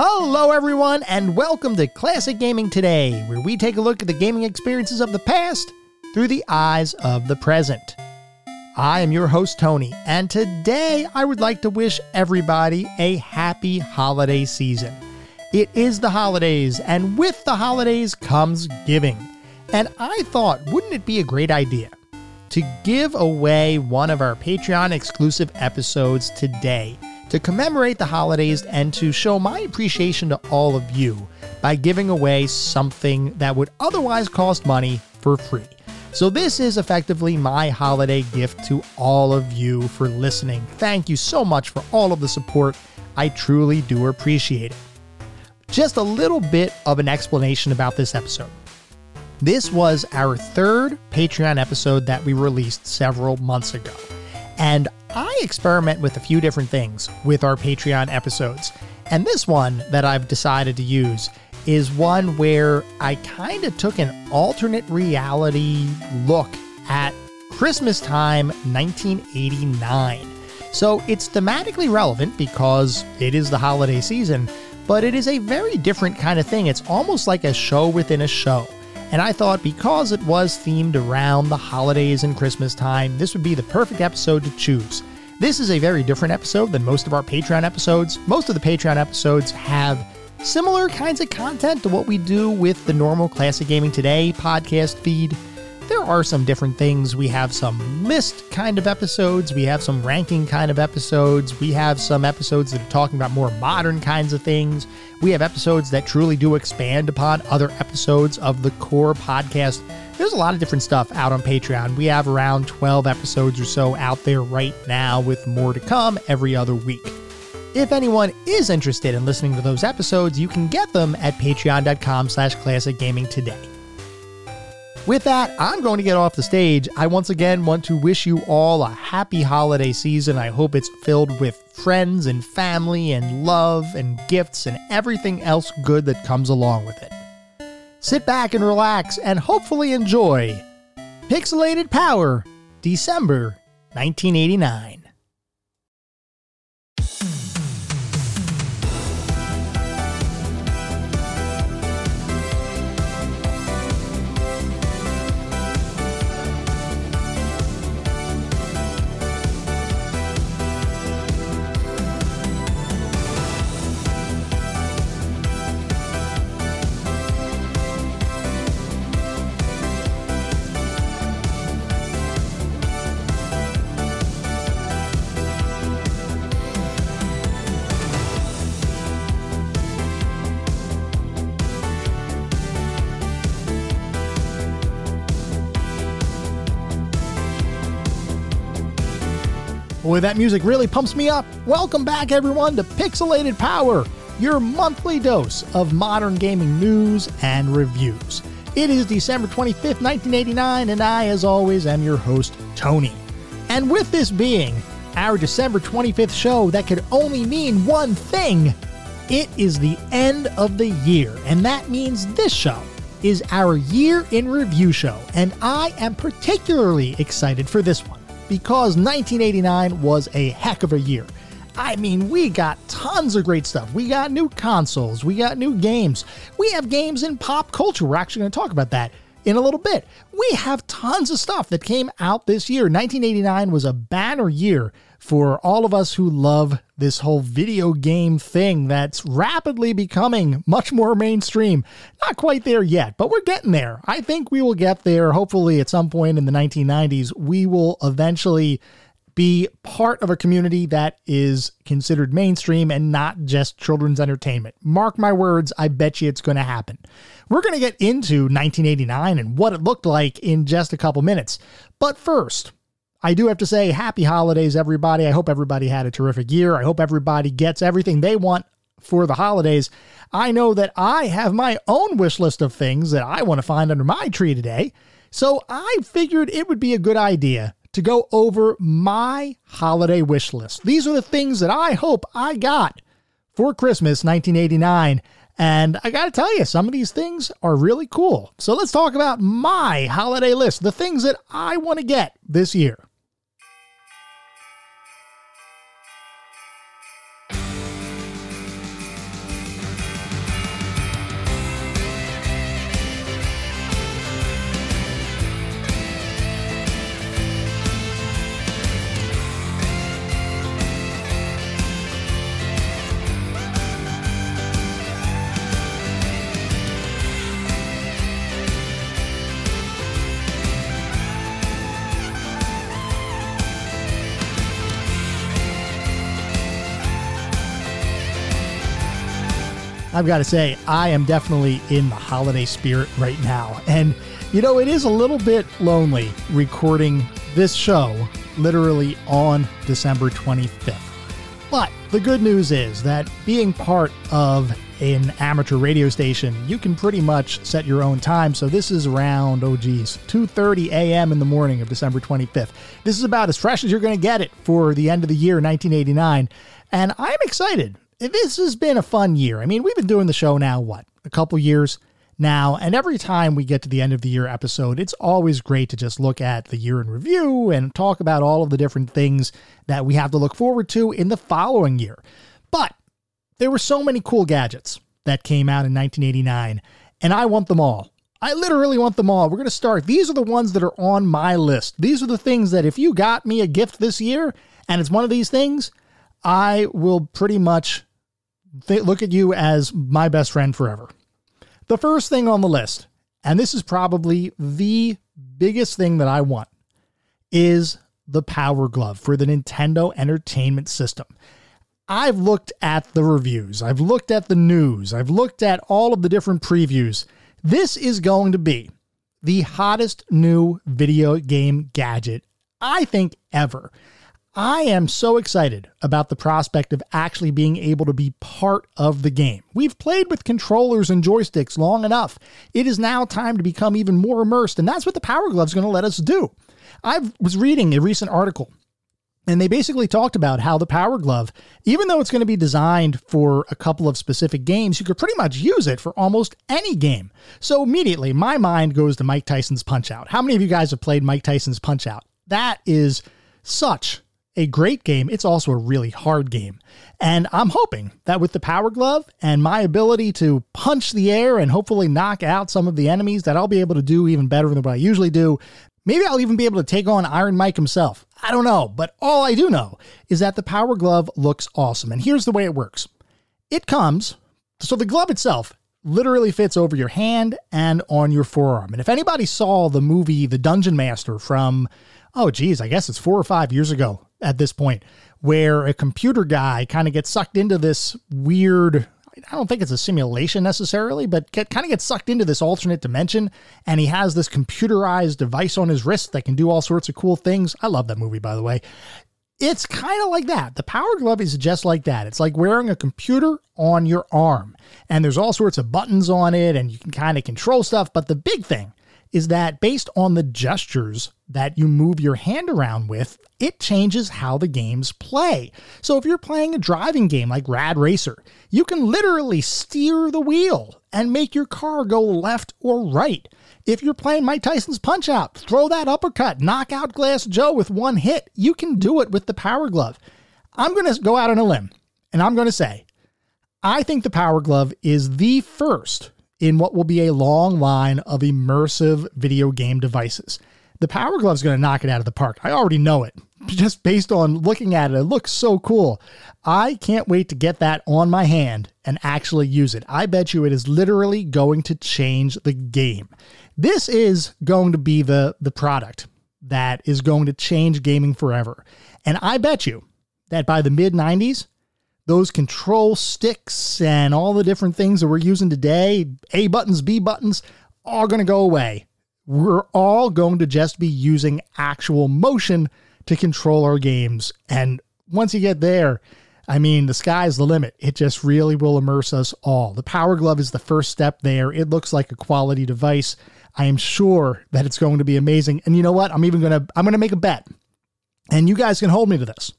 Hello, everyone, and welcome to Classic Gaming Today, where we take a look at the gaming experiences of the past through the eyes of the present. I am your host, Tony, and today I would like to wish everybody a happy holiday season. It is the holidays, and with the holidays comes giving. And I thought, wouldn't it be a great idea to give away one of our Patreon exclusive episodes today? To commemorate the holidays and to show my appreciation to all of you by giving away something that would otherwise cost money for free. So, this is effectively my holiday gift to all of you for listening. Thank you so much for all of the support. I truly do appreciate it. Just a little bit of an explanation about this episode. This was our third Patreon episode that we released several months ago. And I experiment with a few different things with our Patreon episodes. And this one that I've decided to use is one where I kind of took an alternate reality look at Christmas time 1989. So it's thematically relevant because it is the holiday season, but it is a very different kind of thing. It's almost like a show within a show. And I thought because it was themed around the holidays and Christmas time, this would be the perfect episode to choose. This is a very different episode than most of our Patreon episodes. Most of the Patreon episodes have similar kinds of content to what we do with the normal Classic Gaming Today podcast feed. There are some different things. We have some list kind of episodes, we have some ranking kind of episodes, we have some episodes that are talking about more modern kinds of things. We have episodes that truly do expand upon other episodes of the core podcast. There's a lot of different stuff out on Patreon. We have around 12 episodes or so out there right now, with more to come every other week. If anyone is interested in listening to those episodes, you can get them at patreon.com slash classic gaming today. With that, I'm going to get off the stage. I once again want to wish you all a happy holiday season. I hope it's filled with friends and family and love and gifts and everything else good that comes along with it. Sit back and relax and hopefully enjoy Pixelated Power, December 1989. Boy, that music really pumps me up. Welcome back, everyone, to Pixelated Power, your monthly dose of modern gaming news and reviews. It is December 25th, 1989, and I, as always, am your host, Tony. And with this being our December 25th show, that could only mean one thing it is the end of the year, and that means this show is our year in review show, and I am particularly excited for this one because 1989 was a heck of a year. I mean, we got tons of great stuff. We got new consoles, we got new games, we have games in pop culture. We're actually going to talk about that in a little bit. We have tons of stuff that came out this year. 1989 was a banner year for all of us who love this whole video game thing that's rapidly becoming much more mainstream. Not quite there yet, but we're getting there. I think we will get there. Hopefully, at some point in the 1990s, we will eventually be part of a community that is considered mainstream and not just children's entertainment. Mark my words, I bet you it's going to happen. We're going to get into 1989 and what it looked like in just a couple minutes. But first, I do have to say, happy holidays, everybody. I hope everybody had a terrific year. I hope everybody gets everything they want for the holidays. I know that I have my own wish list of things that I want to find under my tree today. So I figured it would be a good idea to go over my holiday wish list. These are the things that I hope I got for Christmas 1989. And I got to tell you, some of these things are really cool. So let's talk about my holiday list, the things that I want to get this year. I've got to say, I am definitely in the holiday spirit right now. And, you know, it is a little bit lonely recording this show literally on December 25th. But the good news is that being part of an amateur radio station, you can pretty much set your own time. So this is around, oh geez, 2.30 a.m. in the morning of December 25th. This is about as fresh as you're going to get it for the end of the year, 1989. And I'm excited. This has been a fun year. I mean, we've been doing the show now, what, a couple years now, and every time we get to the end of the year episode, it's always great to just look at the year in review and talk about all of the different things that we have to look forward to in the following year. But there were so many cool gadgets that came out in 1989, and I want them all. I literally want them all. We're going to start. These are the ones that are on my list. These are the things that if you got me a gift this year and it's one of these things, I will pretty much th- look at you as my best friend forever. The first thing on the list, and this is probably the biggest thing that I want, is the Power Glove for the Nintendo Entertainment System. I've looked at the reviews, I've looked at the news, I've looked at all of the different previews. This is going to be the hottest new video game gadget, I think, ever. I am so excited about the prospect of actually being able to be part of the game. We've played with controllers and joysticks long enough. It is now time to become even more immersed, and that's what the Power Glove is going to let us do. I was reading a recent article and they basically talked about how the Power Glove, even though it's going to be designed for a couple of specific games, you could pretty much use it for almost any game. So immediately, my mind goes to Mike Tyson's Punch Out. How many of you guys have played Mike Tyson's Punch Out? That is such a great game. It's also a really hard game. And I'm hoping that with the Power Glove and my ability to punch the air and hopefully knock out some of the enemies, that I'll be able to do even better than what I usually do. Maybe I'll even be able to take on Iron Mike himself. I don't know, but all I do know is that the Power Glove looks awesome. And here's the way it works it comes, so the glove itself literally fits over your hand and on your forearm. And if anybody saw the movie The Dungeon Master from, oh, geez, I guess it's four or five years ago at this point, where a computer guy kind of gets sucked into this weird I don't think it's a simulation necessarily, but get, kind of gets sucked into this alternate dimension. And he has this computerized device on his wrist that can do all sorts of cool things. I love that movie, by the way. It's kind of like that. The Power Glove is just like that. It's like wearing a computer on your arm, and there's all sorts of buttons on it, and you can kind of control stuff. But the big thing is that based on the gestures that you move your hand around with, it changes how the games play. So if you're playing a driving game like Rad Racer, you can literally steer the wheel and make your car go left or right. If you're playing Mike Tyson's Punch Out, throw that uppercut, knock out Glass Joe with one hit. You can do it with the Power Glove. I'm going to go out on a limb and I'm going to say, I think the Power Glove is the first in what will be a long line of immersive video game devices. The Power Glove is going to knock it out of the park. I already know it. Just based on looking at it, it looks so cool. I can't wait to get that on my hand and actually use it. I bet you it is literally going to change the game. This is going to be the, the product that is going to change gaming forever. And I bet you that by the mid 90s, those control sticks and all the different things that we're using today, A buttons, B buttons, are going to go away. We're all going to just be using actual motion to control our games. And once you get there, I mean, the sky's the limit. It just really will immerse us all. The Power Glove is the first step there. It looks like a quality device. I am sure that it's going to be amazing. And you know what? I'm even going to I'm going to make a bet. And you guys can hold me to this.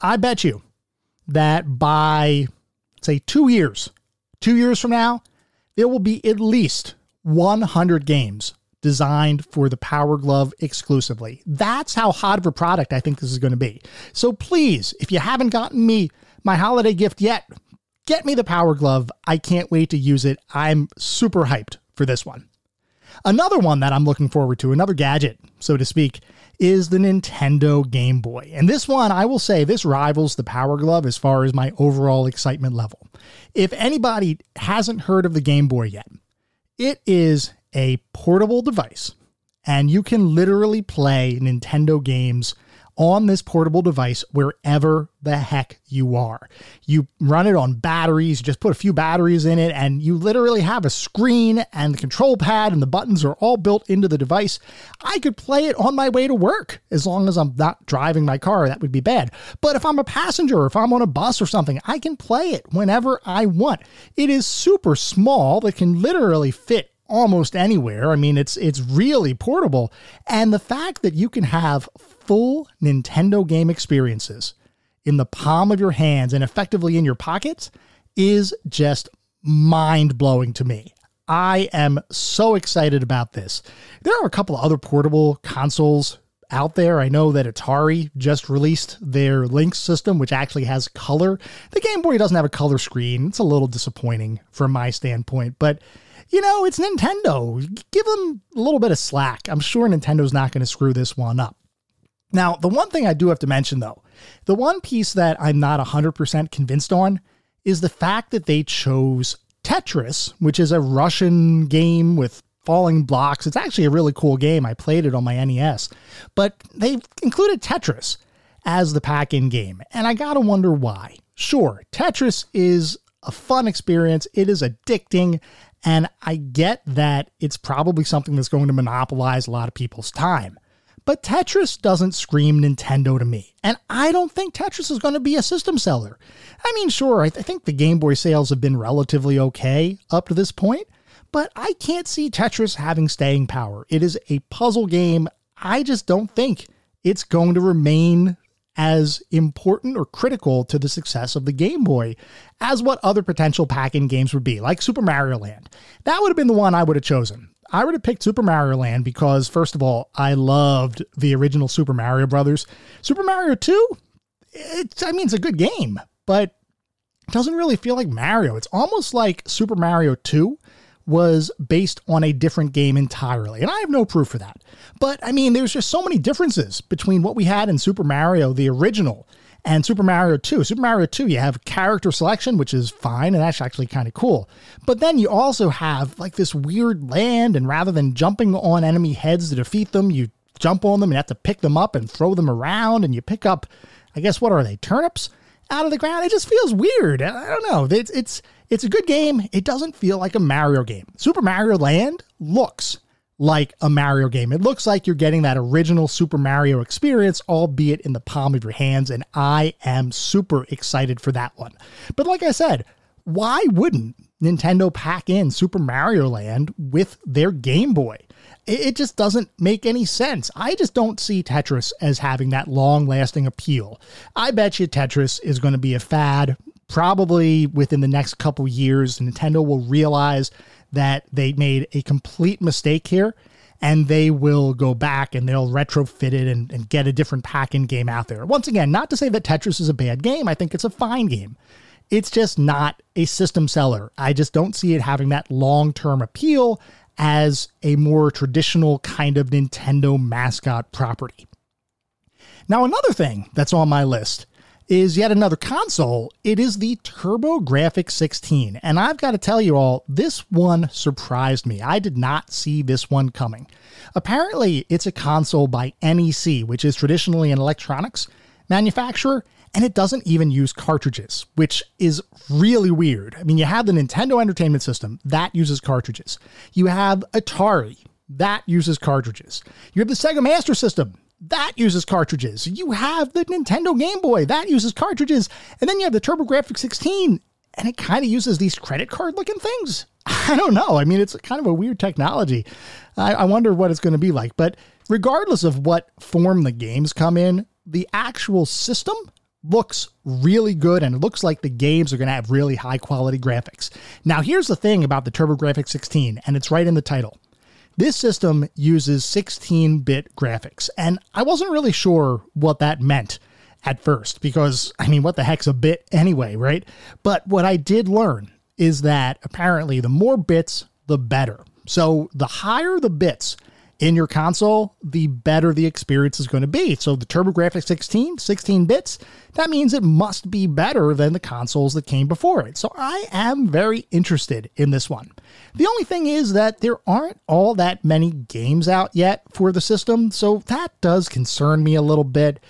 I bet you that by, say, two years, two years from now, there will be at least 100 games designed for the Power Glove exclusively. That's how hot of a product I think this is going to be. So please, if you haven't gotten me my holiday gift yet, get me the Power Glove. I can't wait to use it. I'm super hyped for this one. Another one that I'm looking forward to, another gadget, so to speak, is the Nintendo Game Boy. And this one, I will say, this rivals the Power Glove as far as my overall excitement level. If anybody hasn't heard of the Game Boy yet, it is a portable device, and you can literally play Nintendo games on this portable device wherever the heck you are. You run it on batteries, just put a few batteries in it, and you literally have a screen and the control pad and the buttons are all built into the device. I could play it on my way to work as long as I'm not driving my car. That would be bad. But if I'm a passenger, or if I'm on a bus or something, I can play it whenever I want. It is super small, it can literally fit almost anywhere. I mean, it's it's really portable, and the fact that you can have full Nintendo game experiences in the palm of your hands and effectively in your pockets is just mind blowing to me. I am so excited about this. There are a couple of other portable consoles out there. I know that Atari just released their Lynx system, which actually has color. The Game Boy doesn't have a color screen. It's a little disappointing from my standpoint, but you know, it's Nintendo. Give them a little bit of slack. I'm sure Nintendo's not going to screw this one up. Now, the one thing I do have to mention, though, the one piece that I'm not 100% convinced on is the fact that they chose Tetris, which is a Russian game with falling blocks. It's actually a really cool game. I played it on my NES, but they included Tetris as the pack in game. And I gotta wonder why. Sure, Tetris is a fun experience, it is addicting, and I get that it's probably something that's going to monopolize a lot of people's time. But Tetris doesn't scream Nintendo to me. And I don't think Tetris is going to be a system seller. I mean, sure, I, th- I think the Game Boy sales have been relatively okay up to this point, but I can't see Tetris having staying power. It is a puzzle game. I just don't think it's going to remain as important or critical to the success of the Game Boy as what other potential pack in games would be, like Super Mario Land. That would have been the one I would have chosen. I would have picked Super Mario Land because, first of all, I loved the original Super Mario Brothers. Super Mario 2, it's, I mean, it's a good game, but it doesn't really feel like Mario. It's almost like Super Mario 2 was based on a different game entirely. And I have no proof for that. But I mean, there's just so many differences between what we had in Super Mario, the original, and Super Mario 2. Super Mario 2, you have character selection, which is fine, and that's actually kind of cool. But then you also have like this weird land, and rather than jumping on enemy heads to defeat them, you jump on them and have to pick them up and throw them around, and you pick up, I guess, what are they, turnips? Out of the ground. It just feels weird. I don't know. It's it's it's a good game. It doesn't feel like a Mario game. Super Mario Land looks like a Mario game. It looks like you're getting that original Super Mario experience, albeit in the palm of your hands, and I am super excited for that one. But like I said, why wouldn't Nintendo pack in Super Mario Land with their Game Boy? It just doesn't make any sense. I just don't see Tetris as having that long lasting appeal. I bet you Tetris is going to be a fad probably within the next couple years, Nintendo will realize that they made a complete mistake here and they will go back and they'll retrofit it and, and get a different pack in game out there. Once again, not to say that Tetris is a bad game, I think it's a fine game. It's just not a system seller. I just don't see it having that long term appeal as a more traditional kind of Nintendo mascot property. Now, another thing that's on my list is yet another console. It is the TurboGrafx 16. And I've got to tell you all, this one surprised me. I did not see this one coming. Apparently, it's a console by NEC, which is traditionally an electronics manufacturer, and it doesn't even use cartridges, which is really weird. I mean, you have the Nintendo Entertainment System, that uses cartridges. You have Atari, that uses cartridges. You have the Sega Master System, that uses cartridges. You have the Nintendo Game Boy, that uses cartridges. And then you have the TurboGrafx 16, and it kind of uses these credit card looking things. I don't know. I mean, it's kind of a weird technology. I, I wonder what it's going to be like. But regardless of what form the games come in, the actual system looks really good and it looks like the games are going to have really high quality graphics. Now, here's the thing about the TurboGrafx 16, and it's right in the title. This system uses 16 bit graphics, and I wasn't really sure what that meant at first because, I mean, what the heck's a bit anyway, right? But what I did learn is that apparently the more bits, the better. So the higher the bits, in your console, the better the experience is going to be. So the TurboGrafx 16, 16 bits, that means it must be better than the consoles that came before it. So I am very interested in this one. The only thing is that there aren't all that many games out yet for the system, so that does concern me a little bit.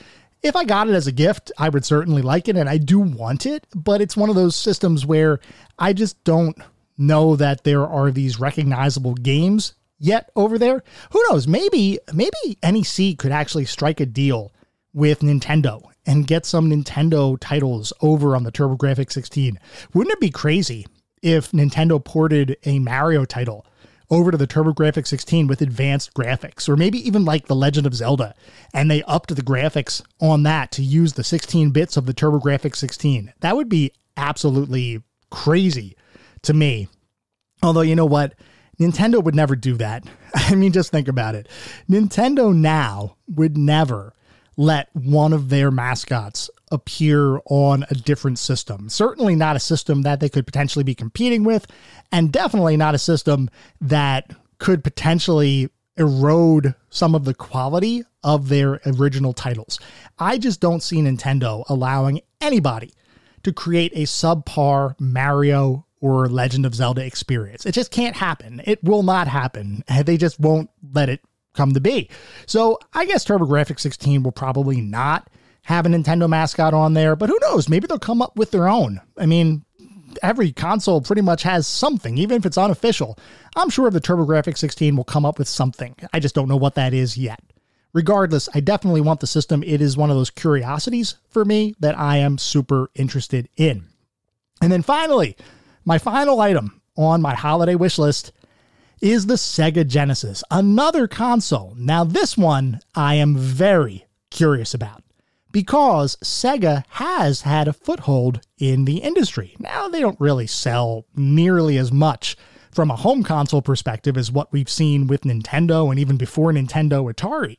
If I got it as a gift, I would certainly like it and I do want it, but it's one of those systems where I just don't know that there are these recognizable games yet over there. Who knows? Maybe maybe NEC could actually strike a deal with Nintendo and get some Nintendo titles over on the TurboGrafx 16. Wouldn't it be crazy if Nintendo ported a Mario title over to the TurboGrafx 16 with advanced graphics, or maybe even like The Legend of Zelda, and they upped the graphics on that to use the 16 bits of the TurboGrafx 16? That would be absolutely crazy to me. Although, you know what? Nintendo would never do that. I mean, just think about it. Nintendo now would never let one of their mascots appear on a different system. Certainly not a system that they could potentially be competing with, and definitely not a system that could potentially erode some of the quality of their original titles. I just don't see Nintendo allowing anybody to create a subpar Mario or Legend of Zelda experience. It just can't happen. It will not happen. They just won't let it come to be. So I guess TurboGrafx 16 will probably not have a Nintendo mascot on there, but who knows? Maybe they'll come up with their own. I mean, every console pretty much has something, even if it's unofficial. I'm sure the TurboGrafx 16 will come up with something. I just don't know what that is yet. Regardless, I definitely want the system. It is one of those curiosities for me that I am super interested in. And then finally, my final item on my holiday wish list is the Sega Genesis, another console. Now, this one I am very curious about because Sega has had a foothold in the industry. Now, they don't really sell nearly as much from a home console perspective as what we've seen with Nintendo and even before Nintendo Atari.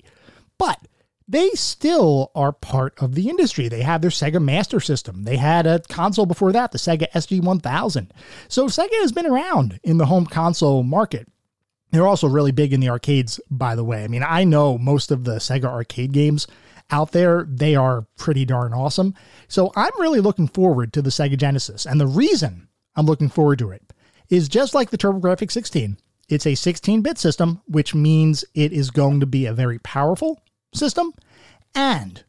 But they still are part of the industry. They have their Sega Master System. They had a console before that, the Sega SG1000. So Sega has been around in the home console market. They're also really big in the arcades, by the way. I mean, I know most of the Sega arcade games out there, they are pretty darn awesome. So I'm really looking forward to the Sega Genesis. And the reason I'm looking forward to it is just like the TurboGrafx 16, it's a 16 bit system, which means it is going to be a very powerful system. And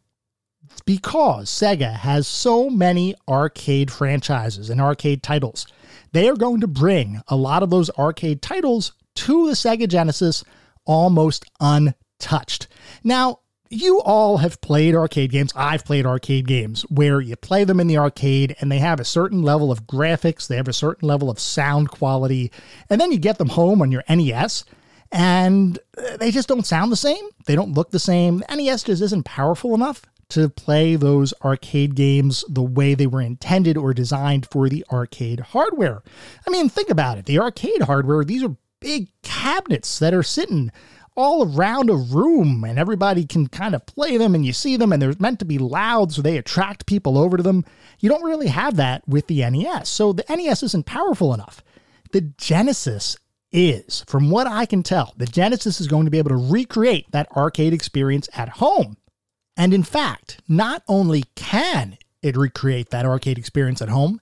because Sega has so many arcade franchises and arcade titles, they are going to bring a lot of those arcade titles to the Sega Genesis almost untouched. Now, you all have played arcade games. I've played arcade games where you play them in the arcade and they have a certain level of graphics, they have a certain level of sound quality, and then you get them home on your NES and uh, they just don't sound the same. They don't look the same. The NES just isn't powerful enough to play those arcade games the way they were intended or designed for the arcade hardware. I mean, think about it. The arcade hardware, these are big cabinets that are sitting all around a room and everybody can kind of play them and you see them and they're meant to be loud so they attract people over to them. You don't really have that with the NES. So the NES isn't powerful enough. The Genesis is, from what I can tell, the Genesis is going to be able to recreate that arcade experience at home. And in fact, not only can it recreate that arcade experience at home,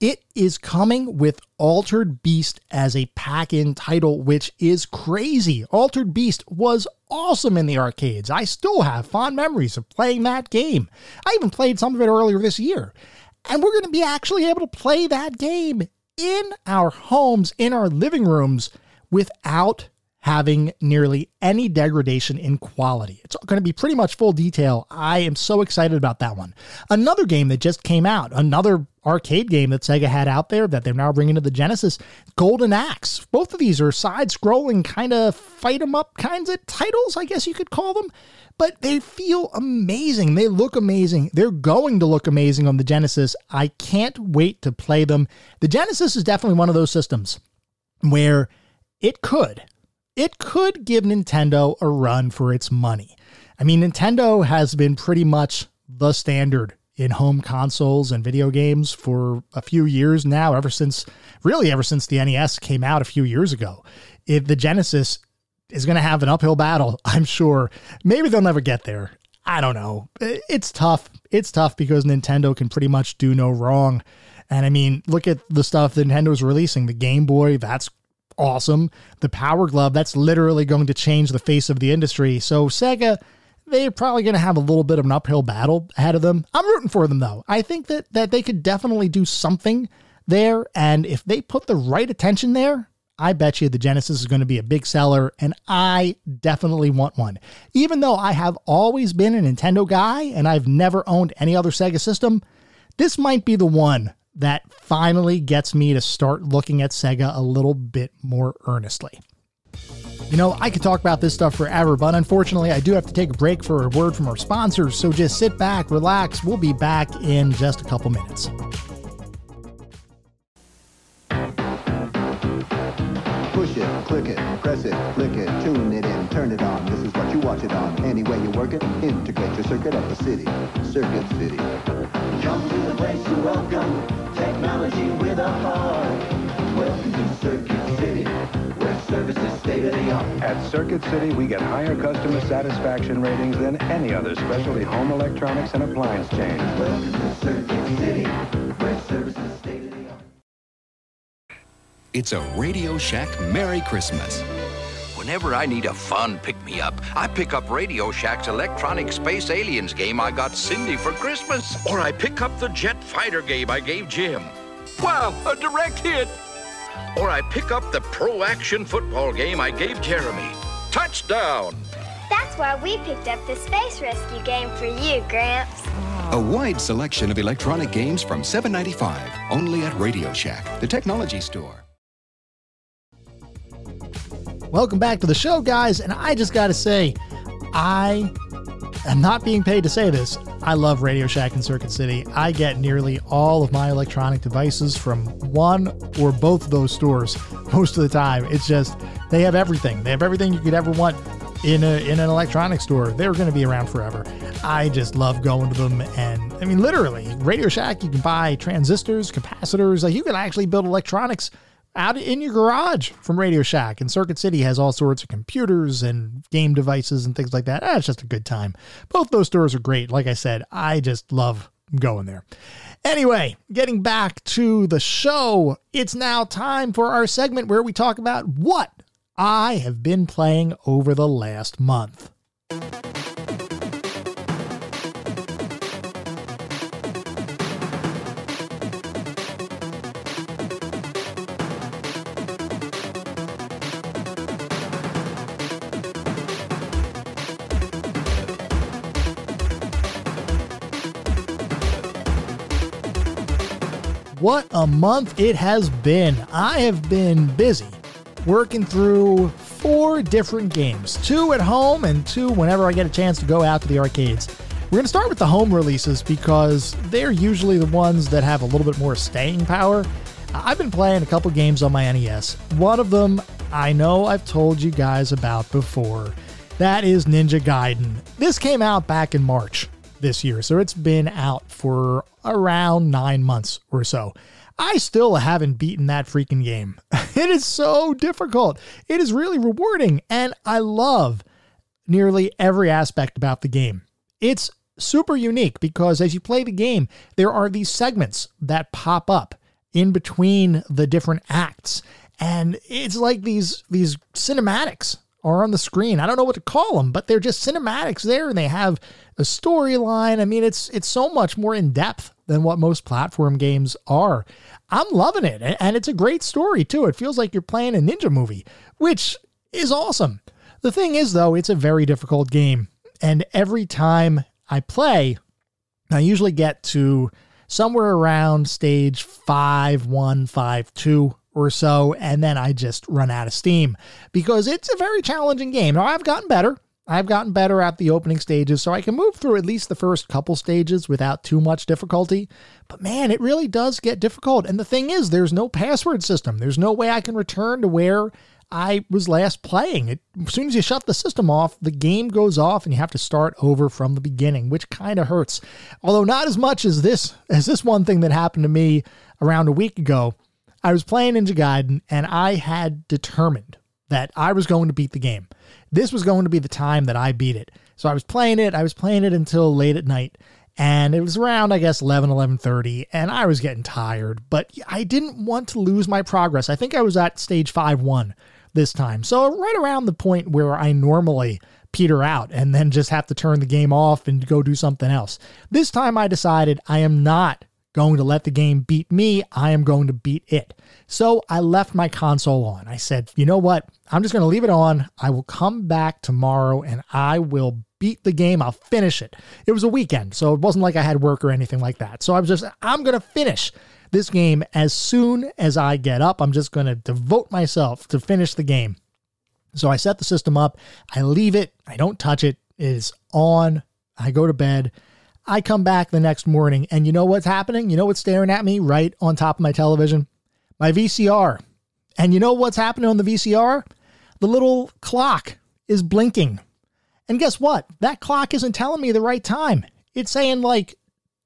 it is coming with Altered Beast as a pack in title, which is crazy. Altered Beast was awesome in the arcades. I still have fond memories of playing that game. I even played some of it earlier this year. And we're going to be actually able to play that game in our homes, in our living rooms, without having nearly any degradation in quality. It's going to be pretty much full detail. I am so excited about that one. Another game that just came out, another arcade game that Sega had out there that they're now bringing to the Genesis, Golden Axe. Both of these are side scrolling, kind of fight 'em up kinds of titles, I guess you could call them. But they feel amazing. They look amazing. They're going to look amazing on the Genesis. I can't wait to play them. The Genesis is definitely one of those systems where it could, it could give Nintendo a run for its money. I mean, Nintendo has been pretty much the standard in home consoles and video games for a few years now, ever since, really, ever since the NES came out a few years ago. It, the Genesis is going to have an uphill battle, I'm sure. Maybe they'll never get there. I don't know. It's tough. It's tough because Nintendo can pretty much do no wrong. And I mean, look at the stuff Nintendo's releasing. The Game Boy, that's awesome. The Power Glove, that's literally going to change the face of the industry. So Sega, they're probably going to have a little bit of an uphill battle ahead of them. I'm rooting for them though. I think that that they could definitely do something there and if they put the right attention there, I bet you the Genesis is going to be a big seller, and I definitely want one. Even though I have always been a Nintendo guy and I've never owned any other Sega system, this might be the one that finally gets me to start looking at Sega a little bit more earnestly. You know, I could talk about this stuff forever, but unfortunately, I do have to take a break for a word from our sponsors, so just sit back, relax. We'll be back in just a couple minutes. Push it, click it, press it, flick it, tune it in, turn it on. This is what you watch it on. Any way you work it, integrate your circuit at the city. Circuit City. Come to the place to welcome technology with a heart. Welcome to Circuit City, where service is state of the art. At Circuit City, we get higher customer satisfaction ratings than any other specialty home electronics and appliance chain. Welcome to Circuit City, where service It's a Radio Shack Merry Christmas. Whenever I need a fun pick-me-up, I pick up Radio Shack's electronic space aliens game I got Cindy for Christmas. Or I pick up the jet fighter game I gave Jim. Wow, a direct hit! Or I pick up the pro action football game I gave Jeremy. Touchdown! That's why we picked up the Space Rescue game for you, Gramps. A wide selection of electronic games from $7.95, only at Radio Shack, the technology store. Welcome back to the show, guys. And I just got to say, I am not being paid to say this. I love Radio Shack and Circuit City. I get nearly all of my electronic devices from one or both of those stores most of the time. It's just, they have everything. They have everything you could ever want in a in an electronics store. They're going to be around forever. I just love going to them and I mean literally, Radio Shack you can buy transistors, capacitors, like you can actually build electronics out in your garage from Radio Shack. And Circuit City has all sorts of computers and game devices and things like that. Ah, it's just a good time. Both those stores are great. Like I said, I just love going there. Anyway, getting back to the show, it's now time for our segment where we talk about what I have been playing over the last month. What a month it has been. I have been busy working through four different games two at home and two whenever I get a chance to go out to the arcades. We're going to start with the home releases because they're usually the ones that have a little bit more staying power. I've been playing a couple games on my NES. One of them I know I've told you guys about before. That is Ninja Gaiden. This came out back in March this year, so it's been out for around nine months or so. I still haven't beaten that freaking game. It is so difficult. It is really rewarding, and I love nearly every aspect about the game. It's super unique because as you play the game, there are these segments that pop up in between the different acts, and it's like these these cinematics are on the screen. I don't know what to call them, but they're just cinematics there, and they have a storyline. I mean, it's it's so much more in depth than what most platform games are. I'm loving it, and it's a great story too. It feels like you're playing a ninja movie, which is awesome. The thing is, though, it's a very difficult game, and every time I play, I usually get to somewhere around stage five, one, five, two or so, and then I just run out of steam because it's a very challenging game. Now, I've gotten better. I've gotten better at the opening stages, so I can move through at least the first couple stages without too much difficulty. But man, it really does get difficult. And the thing is, there's no password system. There's no way I can return to where I was last playing. It, as soon as you shut the system off, the game goes off and you have to start over from the beginning, which kind of hurts. Although not as much as this as this one thing that happened to me around a week ago. I was playing Ninja Gaiden and I had determined that I was going to beat the game. This was going to be the time that I beat it. So I was playing it. I was playing it until late at night and it was around i guess 11 11.30 and i was getting tired but i didn't want to lose my progress i think i was at stage 5-1 this time so right around the point where i normally peter out and then just have to turn the game off and go do something else this time i decided i am not going to let the game beat me i am going to beat it so i left my console on i said you know what i'm just going to leave it on i will come back tomorrow and i will beat the game. I'll finish it. It was a weekend, so it wasn't like I had work or anything like that. So I was just, I'm going to finish this game as soon as I get up. I'm just going to devote myself to finish the game. So I set the system up. I leave it. I don't touch it. It is on. I go to bed. I come back the next morning, and you know what's happening? You know what's staring at me right on top of my television? My VCR. And you know what's happening on the VCR? The little clock is blinking and guess what? That clock isn't telling me the right time. It's saying like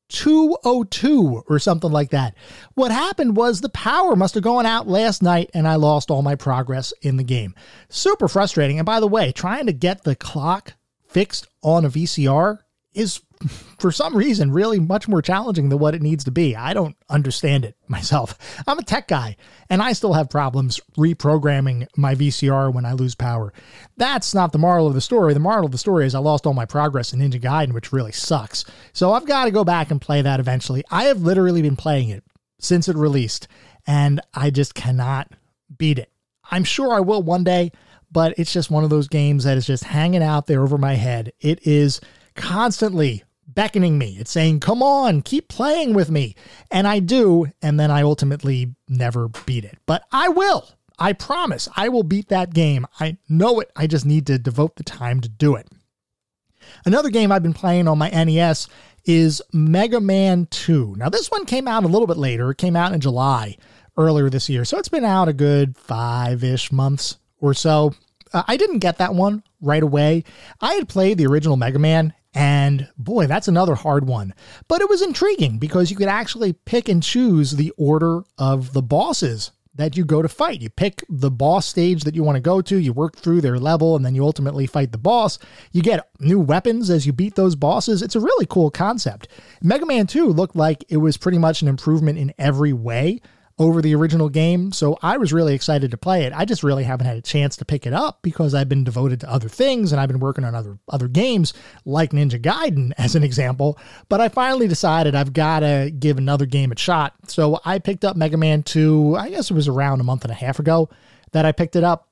202 or something like that. What happened was the power must have gone out last night and I lost all my progress in the game. Super frustrating. And by the way, trying to get the clock fixed on a VCR is for some reason really much more challenging than what it needs to be. I don't understand it myself. I'm a tech guy and I still have problems reprogramming my VCR when I lose power. That's not the moral of the story. The moral of the story is I lost all my progress in Ninja Gaiden, which really sucks. So I've got to go back and play that eventually. I have literally been playing it since it released and I just cannot beat it. I'm sure I will one day, but it's just one of those games that is just hanging out there over my head. It is constantly beckoning me. It's saying, come on, keep playing with me. And I do. And then I ultimately never beat it. But I will. I promise I will beat that game. I know it. I just need to devote the time to do it. Another game I've been playing on my NES is Mega Man 2. Now, this one came out a little bit later. It came out in July earlier this year. So it's been out a good five ish months or so. Uh, I didn't get that one right away. I had played the original Mega Man and boy, that's another hard one. But it was intriguing because you could actually pick and choose the order of the bosses that you go to fight. You pick the boss stage that you want to go to, you work through their level, and then you ultimately fight the boss. You get new weapons as you beat those bosses. It's a really cool concept. Mega Man 2 looked like it was pretty much an improvement in every way over the original game. So I was really excited to play it. I just really haven't had a chance to pick it up because I've been devoted to other things and I've been working on other other games like Ninja Gaiden as an example. But I finally decided I've got to give another game a shot. So I picked up Mega Man 2, I guess it was around a month and a half ago that I picked it up.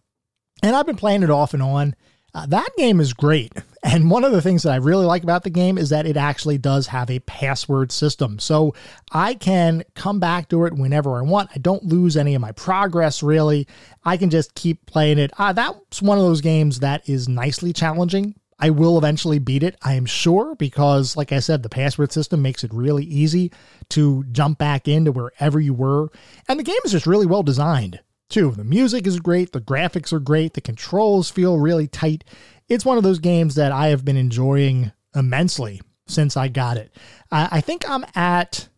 And I've been playing it off and on. Uh, that game is great. And one of the things that I really like about the game is that it actually does have a password system. So I can come back to it whenever I want. I don't lose any of my progress, really. I can just keep playing it. Uh, that's one of those games that is nicely challenging. I will eventually beat it, I am sure, because, like I said, the password system makes it really easy to jump back into wherever you were. And the game is just really well designed too. The music is great, the graphics are great, the controls feel really tight. It's one of those games that I have been enjoying immensely since I got it. I think I'm at,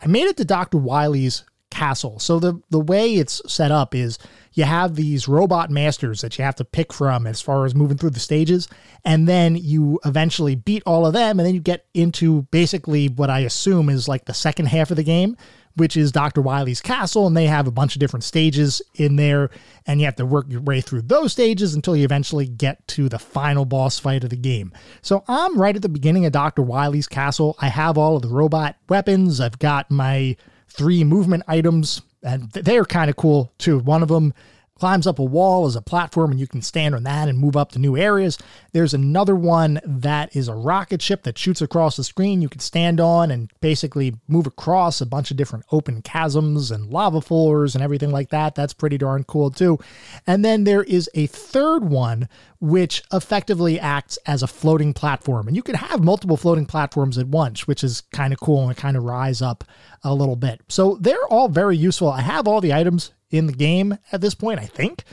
I made it to Dr. Wily's castle. So the the way it's set up is you have these robot masters that you have to pick from as far as moving through the stages and then you eventually beat all of them and then you get into basically what I assume is like the second half of the game which is Dr. Wily's castle, and they have a bunch of different stages in there, and you have to work your way through those stages until you eventually get to the final boss fight of the game. So I'm right at the beginning of Dr. Wily's castle. I have all of the robot weapons. I've got my three movement items, and they're kind of cool too. One of them climbs up a wall as a platform and you can stand on that and move up to new areas. There's another one that is a rocket ship that shoots across the screen you can stand on and basically move across a bunch of different open chasms and lava floors and everything like that. That's pretty darn cool too. And then there is a third one which effectively acts as a floating platform. And you can have multiple floating platforms at once, which is kind of cool and kind of rise up a little bit. So they're all very useful. I have all the items in the game at this point, I think.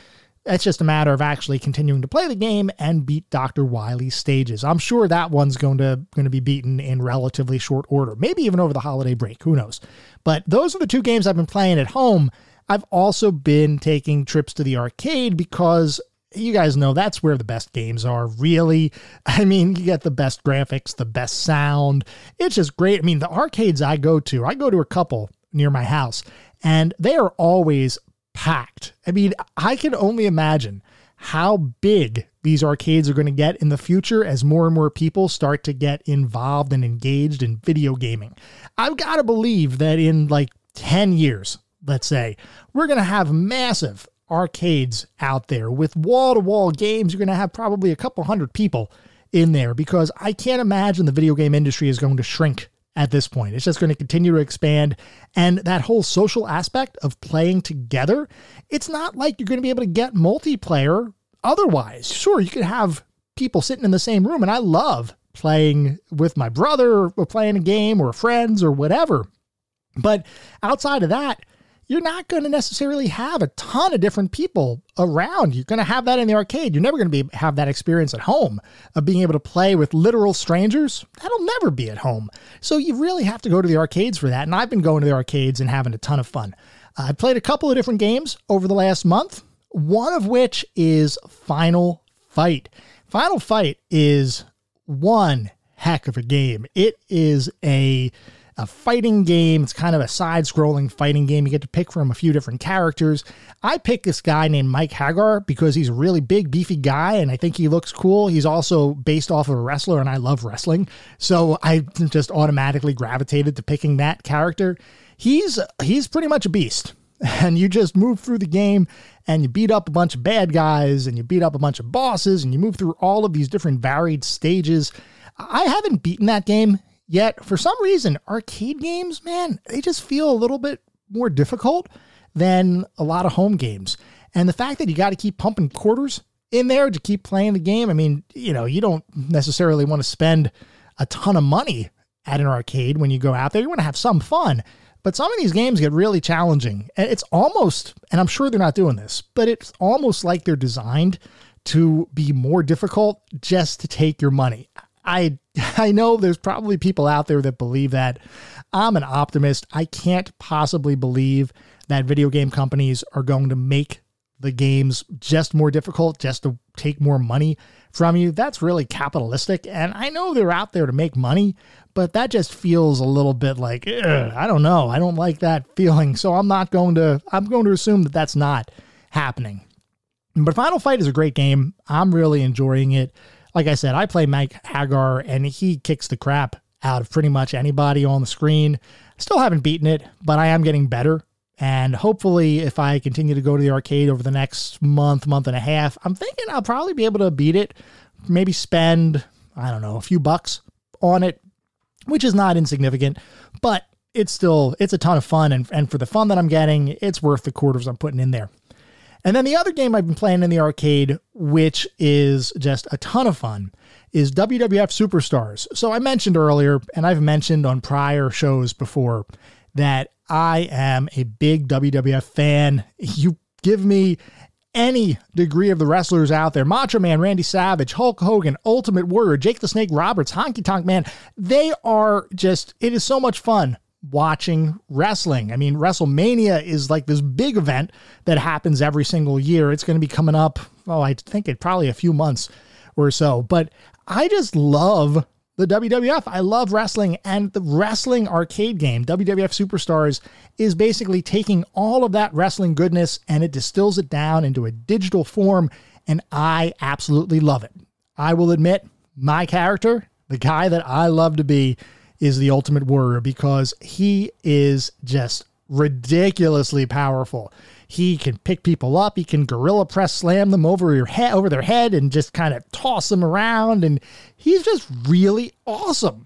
It's just a matter of actually continuing to play the game and beat Dr. Wily's stages. I'm sure that one's going to going to be beaten in relatively short order, maybe even over the holiday break. Who knows? But those are the two games I've been playing at home. I've also been taking trips to the arcade because you guys know that's where the best games are, really. I mean, you get the best graphics, the best sound. It's just great. I mean, the arcades I go to, I go to a couple near my house, and they are always packed. I mean, I can only imagine how big these arcades are going to get in the future as more and more people start to get involved and engaged in video gaming. I've got to believe that in like 10 years, let's say, we're going to have massive arcades out there with wall to wall games. You're going to have probably a couple hundred people in there because I can't imagine the video game industry is going to shrink at this point. It's just going to continue to expand. And that whole social aspect of playing together, it's not like you're going to be able to get multiplayer otherwise. Sure, you could have people sitting in the same room, and I love playing with my brother or playing a game or friends or whatever. But outside of that, you're not going to necessarily have a ton of different people around. You're going to have that in the arcade. You're never going to be have that experience at home of being able to play with literal strangers. That'll never be at home. So you really have to go to the arcades for that. And I've been going to the arcades and having a ton of fun. I played a couple of different games over the last month. One of which is Final Fight. Final Fight is one heck of a game. It is a a fighting game. It's kind of a side scrolling fighting game. You get to pick from a few different characters. I picked this guy named Mike Haggar because he's a really big, beefy guy, and I think he looks cool. He's also based off of a wrestler, and I love wrestling. So I just automatically gravitated to picking that character. He's he's pretty much a beast. And you just move through the game and you beat up a bunch of bad guys and you beat up a bunch of bosses and you move through all of these different varied stages. I haven't beaten that game Yet, for some reason, arcade games, man, they just feel a little bit more difficult than a lot of home games. And the fact that you got to keep pumping quarters in there to keep playing the game, I mean, you know, you don't necessarily want to spend a ton of money at an arcade when you go out there. You want to have some fun. But some of these games get really challenging. And it's almost, and I'm sure they're not doing this, but it's almost like they're designed to be more difficult just to take your money. I I know there's probably people out there that believe that. I'm an optimist. I can't possibly believe that video game companies are going to make the games just more difficult just to take more money from you. That's really capitalistic. And I know they're out there to make money, but that just feels a little bit like, I don't know. I don't like that feeling. So I'm not going to, I'm going to assume that that's not happening. But Final Fight is a great game. I'm really enjoying it like I said, I play Mike Haggar and he kicks the crap out of pretty much anybody on the screen. Still haven't beaten it, but I am getting better. And hopefully, if I continue to go to the arcade over the next month, month and a half, I'm thinking I'll probably be able to beat it. Maybe spend, I don't know, a few bucks on it, which is not insignificant, but it's still, it's a ton of fun. And, and for the fun that I'm getting, it's worth the quarters I'm putting in there. And then the other game I've been playing in the arcade, which is just a ton of fun, is WWF Superstars. So I mentioned earlier, and I've mentioned on prior shows before, that I am a big WWF fan. You give me any degree of the wrestlers out there Macho Man, Randy Savage, Hulk Hogan, Ultimate Warrior, Jake the Snake Roberts, Honky Tonk Man. They are just, it is so much fun watching wrestling. I mean, WrestleMania is like this big event that happens every single year. It's going to be coming up, oh, I think it probably a few months or so. But I just love the WWF. I love wrestling, and the wrestling arcade game, WWF Superstars, is basically taking all of that wrestling goodness and it distills it down into a digital form, and I absolutely love it. I will admit, my character, the guy that I love to be, is the Ultimate Warrior because he is just ridiculously powerful. He can pick people up, he can gorilla press slam them over your head over their head and just kind of toss them around and he's just really awesome.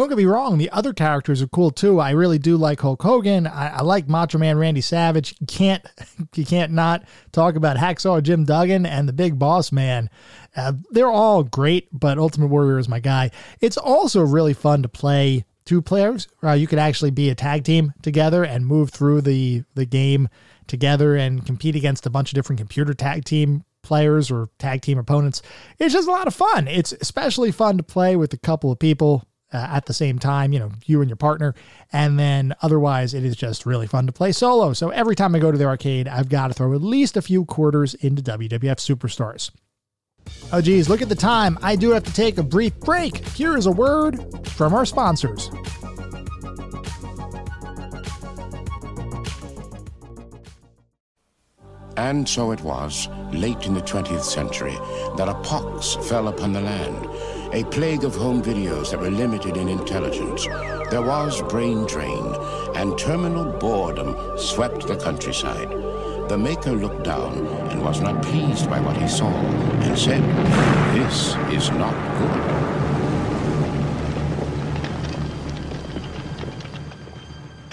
Don't get me wrong, the other characters are cool too. I really do like Hulk Hogan. I, I like Macho Man Randy Savage. You can't you can't not talk about Hacksaw Jim Duggan and the Big Boss Man. Uh, they're all great, but Ultimate Warrior is my guy. It's also really fun to play two players. Uh, you could actually be a tag team together and move through the the game together and compete against a bunch of different computer tag team players or tag team opponents. It's just a lot of fun. It's especially fun to play with a couple of people uh, at the same time, you know, you and your partner. And then otherwise, it is just really fun to play solo. So every time I go to the arcade, I've got to throw at least a few quarters into WWF Superstars. Oh, geez, look at the time. I do have to take a brief break. Here is a word from our sponsors. And so it was, late in the 20th century, that a pox fell upon the land, a plague of home videos that were limited in intelligence. There was brain drain, and terminal boredom swept the countryside. The maker looked down and was not pleased by what he saw, and said, This is not good.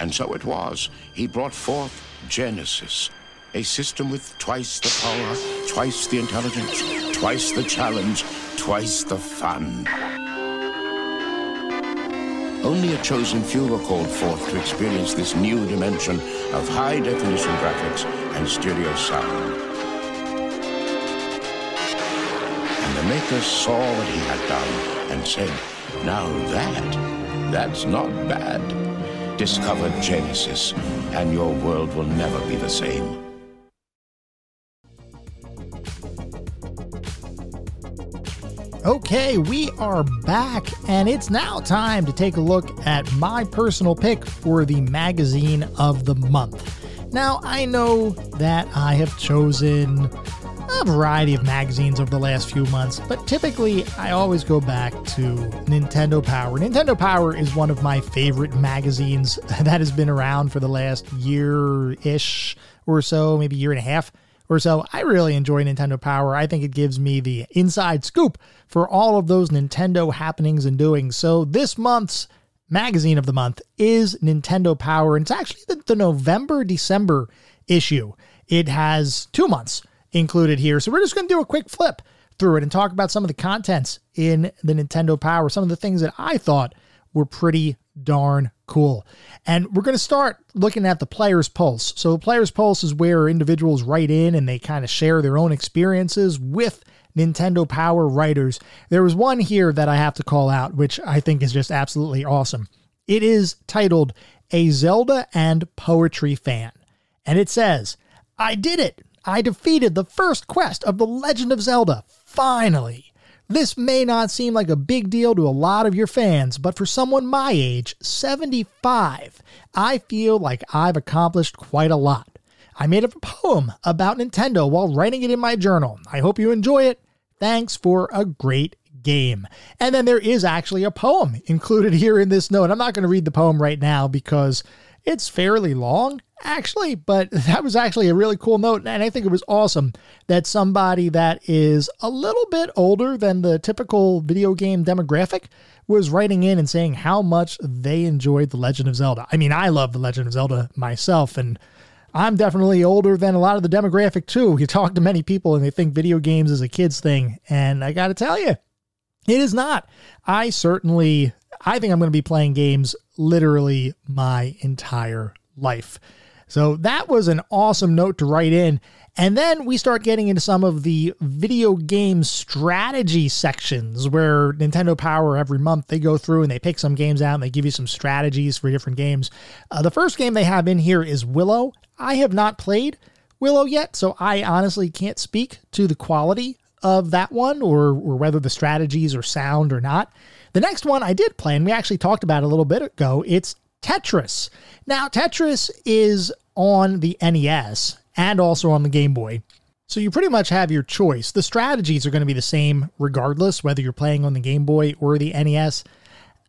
And so it was. He brought forth Genesis, a system with twice the power, twice the intelligence, twice the challenge, twice the fun. Only a chosen few were called forth to experience this new dimension of high definition graphics and stereo sound. And the maker saw what he had done and said, Now that, that's not bad. Discover Genesis, and your world will never be the same. Okay, we are back, and it's now time to take a look at my personal pick for the magazine of the month. Now, I know that I have chosen a variety of magazines over the last few months, but typically I always go back to Nintendo Power. Nintendo Power is one of my favorite magazines that has been around for the last year ish or so, maybe year and a half or so. I really enjoy Nintendo Power. I think it gives me the inside scoop for all of those Nintendo happenings and doings. So this month's magazine of the month is Nintendo Power. And it's actually the, the November December issue. It has two months included here. So we're just going to do a quick flip through it and talk about some of the contents in the Nintendo Power, some of the things that I thought were pretty darn cool. And we're going to start looking at the player's pulse. So, the player's pulse is where individuals write in and they kind of share their own experiences with Nintendo Power writers. There was one here that I have to call out, which I think is just absolutely awesome. It is titled A Zelda and Poetry Fan. And it says, I did it! I defeated the first quest of The Legend of Zelda, finally! This may not seem like a big deal to a lot of your fans, but for someone my age, 75, I feel like I've accomplished quite a lot. I made up a poem about Nintendo while writing it in my journal. I hope you enjoy it. Thanks for a great game. And then there is actually a poem included here in this note. I'm not going to read the poem right now because it's fairly long, actually, but that was actually a really cool note. And I think it was awesome that somebody that is a little bit older than the typical video game demographic was writing in and saying how much they enjoyed The Legend of Zelda. I mean, I love The Legend of Zelda myself, and I'm definitely older than a lot of the demographic too. You talk to many people and they think video games is a kid's thing. And I got to tell you, it is not. I certainly, I think I'm going to be playing games literally my entire life. So that was an awesome note to write in. And then we start getting into some of the video game strategy sections where Nintendo Power every month they go through and they pick some games out and they give you some strategies for different games. Uh, the first game they have in here is Willow. I have not played Willow yet, so I honestly can't speak to the quality of that one or, or whether the strategies are sound or not. The next one I did play, and we actually talked about a little bit ago, it's Tetris. Now, Tetris is on the NES and also on the Game Boy. So you pretty much have your choice. The strategies are going to be the same regardless whether you're playing on the Game Boy or the NES.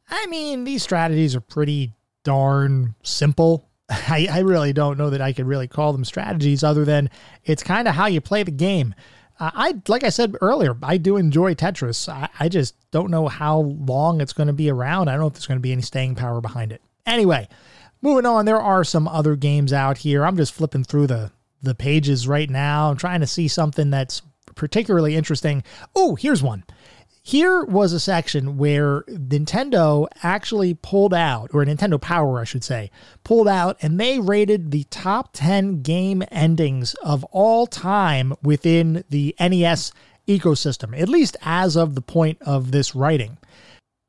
I mean, these strategies are pretty darn simple. I, I really don't know that I could really call them strategies other than it's kind of how you play the game. I like I said earlier, I do enjoy Tetris. I, I just don't know how long it's going to be around. I don't know if there's going to be any staying power behind it. Anyway, moving on, there are some other games out here. I'm just flipping through the the pages right now. I'm trying to see something that's particularly interesting. Oh, here's one. Here was a section where Nintendo actually pulled out, or Nintendo Power, I should say, pulled out, and they rated the top 10 game endings of all time within the NES ecosystem, at least as of the point of this writing.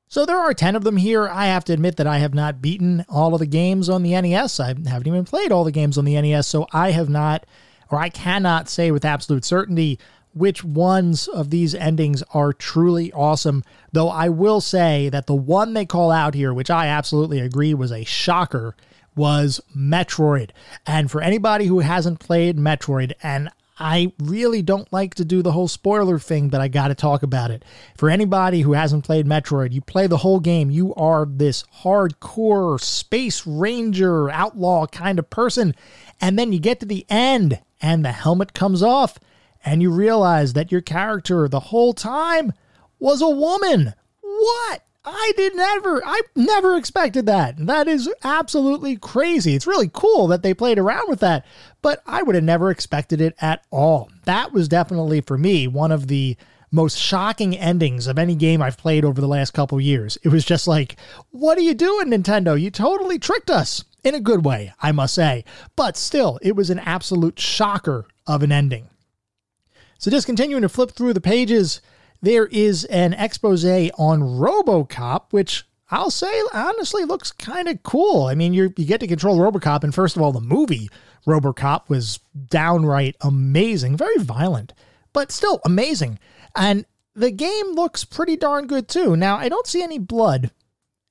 So there are 10 of them here. I have to admit that I have not beaten all of the games on the NES. I haven't even played all the games on the NES, so I have not, or I cannot say with absolute certainty which ones of these endings are truly awesome. Though I will say that the one they call out here, which I absolutely agree was a shocker, was Metroid. And for anybody who hasn't played Metroid, and I really don't like to do the whole spoiler thing, but I got to talk about it. For anybody who hasn't played Metroid, you play the whole game, you are this hardcore space ranger outlaw kind of person. And then you get to the end and the helmet comes off and you realize that your character the whole time was a woman. What? I did never, I never expected that. That is absolutely crazy. It's really cool that they played around with that, but I would have never expected it at all. That was definitely for me one of the most shocking endings of any game I've played over the last couple years. It was just like, what are you doing, Nintendo? You totally tricked us in a good way, I must say. But still, it was an absolute shocker of an ending. So just continuing to flip through the pages, there is an expose on RoboCop, which I'll say honestly looks kind of cool. I mean, you you get to control RoboCop, and first of all, the movie RoboCop was downright amazing, very violent, but still amazing. And the game looks pretty darn good too. Now, I don't see any blood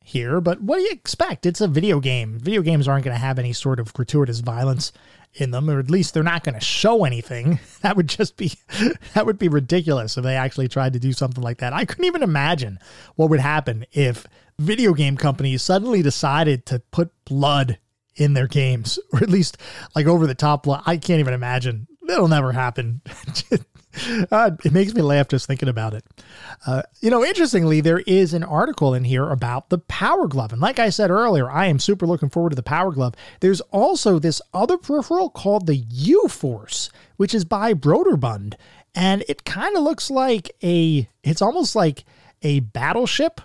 here, but what do you expect? It's a video game. Video games aren't going to have any sort of gratuitous violence in them, or at least they're not going to show anything. That would just be that would be ridiculous if they actually tried to do something like that. I couldn't even imagine what would happen if video game companies suddenly decided to put blood in their games, or at least like over the top blood. I can't even imagine. It'll never happen. Uh, it makes me laugh just thinking about it. Uh, you know, interestingly, there is an article in here about the Power Glove. And like I said earlier, I am super looking forward to the Power Glove. There's also this other peripheral called the U Force, which is by Broderbund. And it kind of looks like a, it's almost like a battleship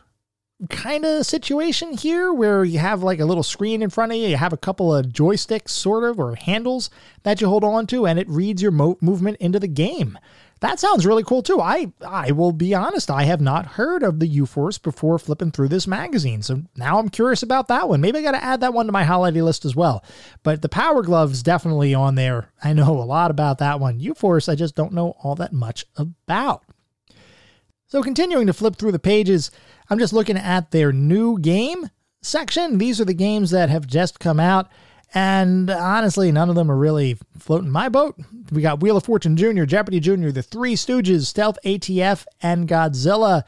kind of situation here where you have like a little screen in front of you, you have a couple of joysticks, sort of, or handles that you hold on to, and it reads your mo- movement into the game. That sounds really cool too. I I will be honest, I have not heard of the U-Force before flipping through this magazine. So now I'm curious about that one. Maybe I got to add that one to my holiday list as well. But the Power Glove is definitely on there. I know a lot about that one. U-Force I just don't know all that much about. So continuing to flip through the pages, I'm just looking at their new game section. These are the games that have just come out. And honestly, none of them are really floating my boat. We got Wheel of Fortune Jr., Jeopardy Jr., The Three Stooges, Stealth ATF, and Godzilla.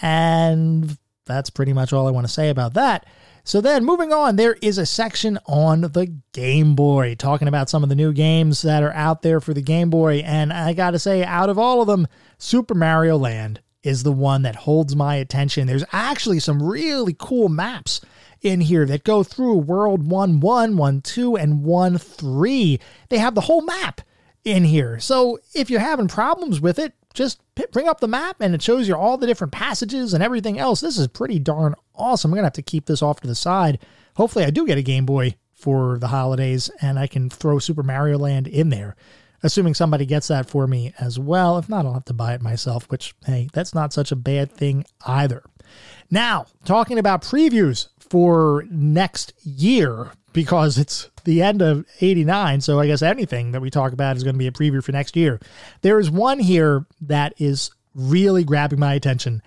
And that's pretty much all I want to say about that. So then, moving on, there is a section on the Game Boy, talking about some of the new games that are out there for the Game Boy. And I got to say, out of all of them, Super Mario Land is the one that holds my attention. There's actually some really cool maps in here that go through World 1 1, 1 2, and 1 3. They have the whole map in here. So if you're having problems with it, just bring up the map and it shows you all the different passages and everything else. This is pretty darn awesome. I'm going to have to keep this off to the side. Hopefully, I do get a Game Boy for the holidays and I can throw Super Mario Land in there assuming somebody gets that for me as well. If not, I'll have to buy it myself, which, hey, that's not such a bad thing either. Now, talking about previews for next year, because it's the end of 89, so I guess anything that we talk about is going to be a preview for next year. There is one here that is really grabbing my attention,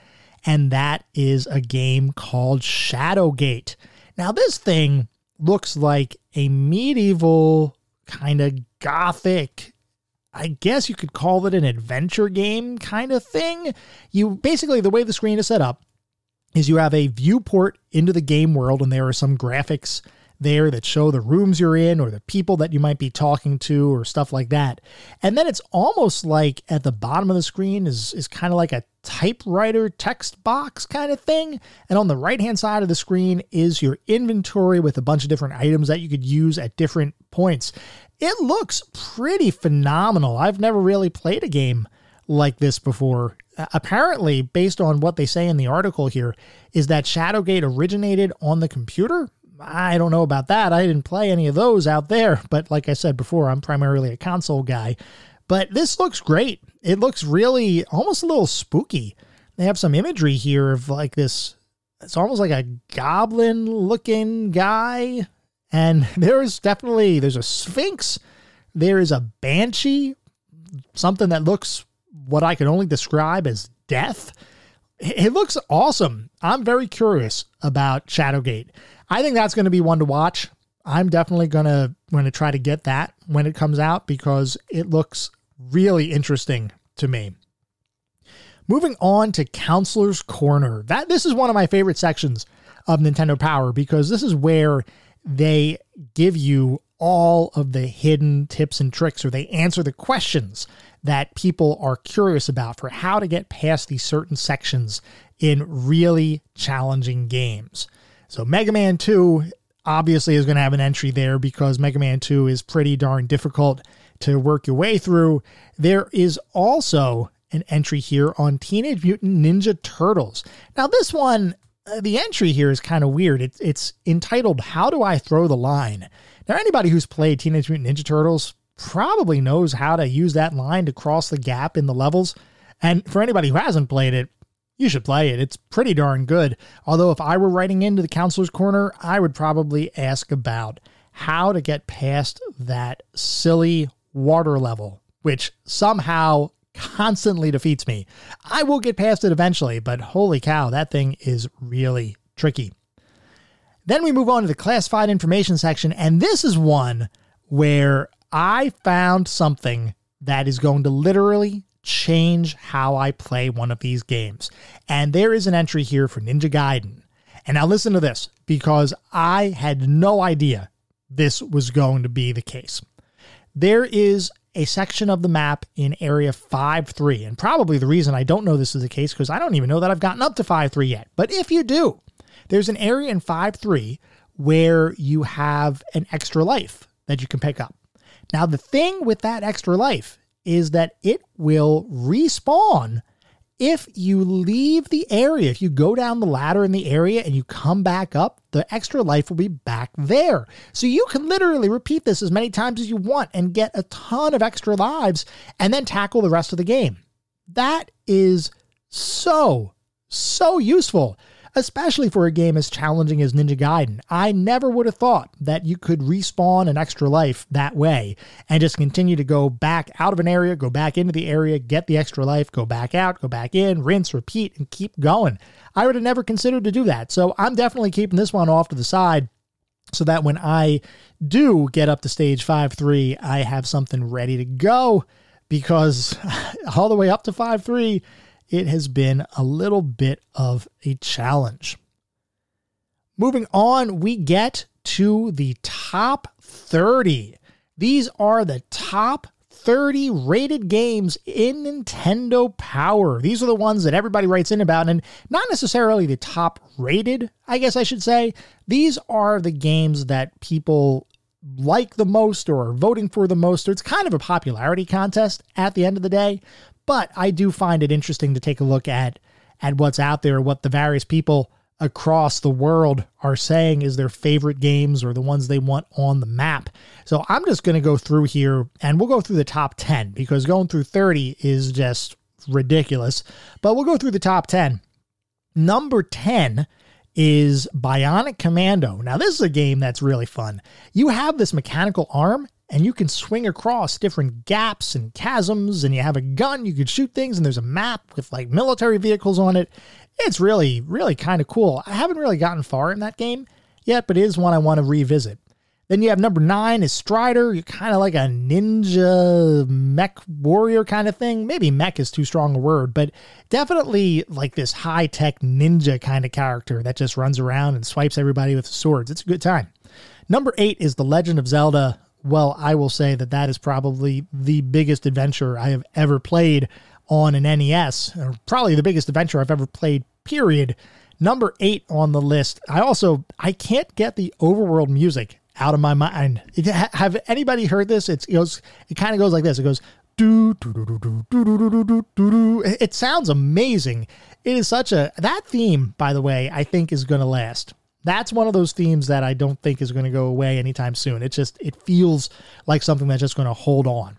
and that is a game called Shadowgate. Now, this thing looks like a medieval kind of gothic I guess you could call it an adventure game kind of thing. You basically, the way the screen is set up is you have a viewport into the game world, and there are some graphics there that show the rooms you're in or the people that you might be talking to or stuff like that. And then it's almost like at the bottom of the screen is, is kind of like a typewriter text box kind of thing. And on the right hand side of the screen is your inventory with a bunch of different items that you could use at different points. It looks pretty phenomenal. I've never really played a game like this before. Apparently, based on what they say in the article here, is that Shadowgate originated on the computer. I don't know about that. I didn't play any of those out there, but like I said before, I'm primarily a console guy. But this looks great. It looks really almost a little spooky. They have some imagery here of like this it's almost like a goblin looking guy. And there is definitely there's a sphinx, there is a banshee, something that looks what I can only describe as death. It looks awesome. I'm very curious about Shadowgate. I think that's going to be one to watch. I'm definitely going to going to try to get that when it comes out because it looks really interesting to me. Moving on to Counselor's Corner. That this is one of my favorite sections of Nintendo Power because this is where they give you all of the hidden tips and tricks or they answer the questions that people are curious about for how to get past these certain sections in really challenging games. So Mega Man 2 obviously is going to have an entry there because Mega Man 2 is pretty darn difficult to work your way through. There is also an entry here on Teenage Mutant Ninja Turtles. Now, this one, the entry here is kind of weird. It's, it's entitled How Do I Throw the Line? Now, anybody who's played Teenage Mutant Ninja Turtles probably knows how to use that line to cross the gap in the levels. And for anybody who hasn't played it, you should play it. It's pretty darn good. Although, if I were writing into the counselor's corner, I would probably ask about how to get past that silly water level, which somehow constantly defeats me. I will get past it eventually, but holy cow, that thing is really tricky. Then we move on to the classified information section, and this is one where I found something that is going to literally change how I play one of these games. And there is an entry here for Ninja Gaiden. And now listen to this because I had no idea this was going to be the case. There is a section of the map in area 5 3. And probably the reason I don't know this is the case because I don't even know that I've gotten up to 5 3 yet. But if you do, there's an area in 5 3 where you have an extra life that you can pick up. Now, the thing with that extra life is that it will respawn if you leave the area, if you go down the ladder in the area and you come back up, the extra life will be back there. So you can literally repeat this as many times as you want and get a ton of extra lives and then tackle the rest of the game. That is so, so useful especially for a game as challenging as Ninja Gaiden. I never would have thought that you could respawn an extra life that way and just continue to go back out of an area, go back into the area, get the extra life, go back out, go back in, rinse, repeat, and keep going. I would have never considered to do that. So I'm definitely keeping this one off to the side so that when I do get up to stage 5 3, I have something ready to go because all the way up to 5 3, it has been a little bit of a challenge. Moving on, we get to the top 30. These are the top 30 rated games in Nintendo Power. These are the ones that everybody writes in about, and not necessarily the top rated, I guess I should say. These are the games that people like the most or are voting for the most. It's kind of a popularity contest at the end of the day. But I do find it interesting to take a look at at what's out there, what the various people across the world are saying is their favorite games or the ones they want on the map. So I'm just going to go through here and we'll go through the top 10 because going through 30 is just ridiculous. But we'll go through the top 10. Number 10 is Bionic Commando. Now, this is a game that's really fun. You have this mechanical arm and you can swing across different gaps and chasms and you have a gun you can shoot things and there's a map with like military vehicles on it. It's really really kind of cool. I haven't really gotten far in that game yet but it is one i want to revisit. Then you have number nine is strider. You're kind of like a ninja mech warrior kind of thing. Maybe mech is too strong a word but definitely like this high-tech ninja kind of character that just runs around and swipes everybody with swords. It's a good time. Number eight is The Legend of Zelda well, I will say that that is probably the biggest adventure I have ever played on an NES, or probably the biggest adventure I've ever played, period. Number eight on the list. I also I can't get the overworld music out of my mind. Have anybody heard this? It's, it goes. It kind of goes like this. It goes. Do, do, do, do, do, do, do, do, do, do. It sounds amazing. It is such a that theme, by the way, I think is going to last that's one of those themes that I don't think is going to go away anytime soon. It just it feels like something that's just going to hold on.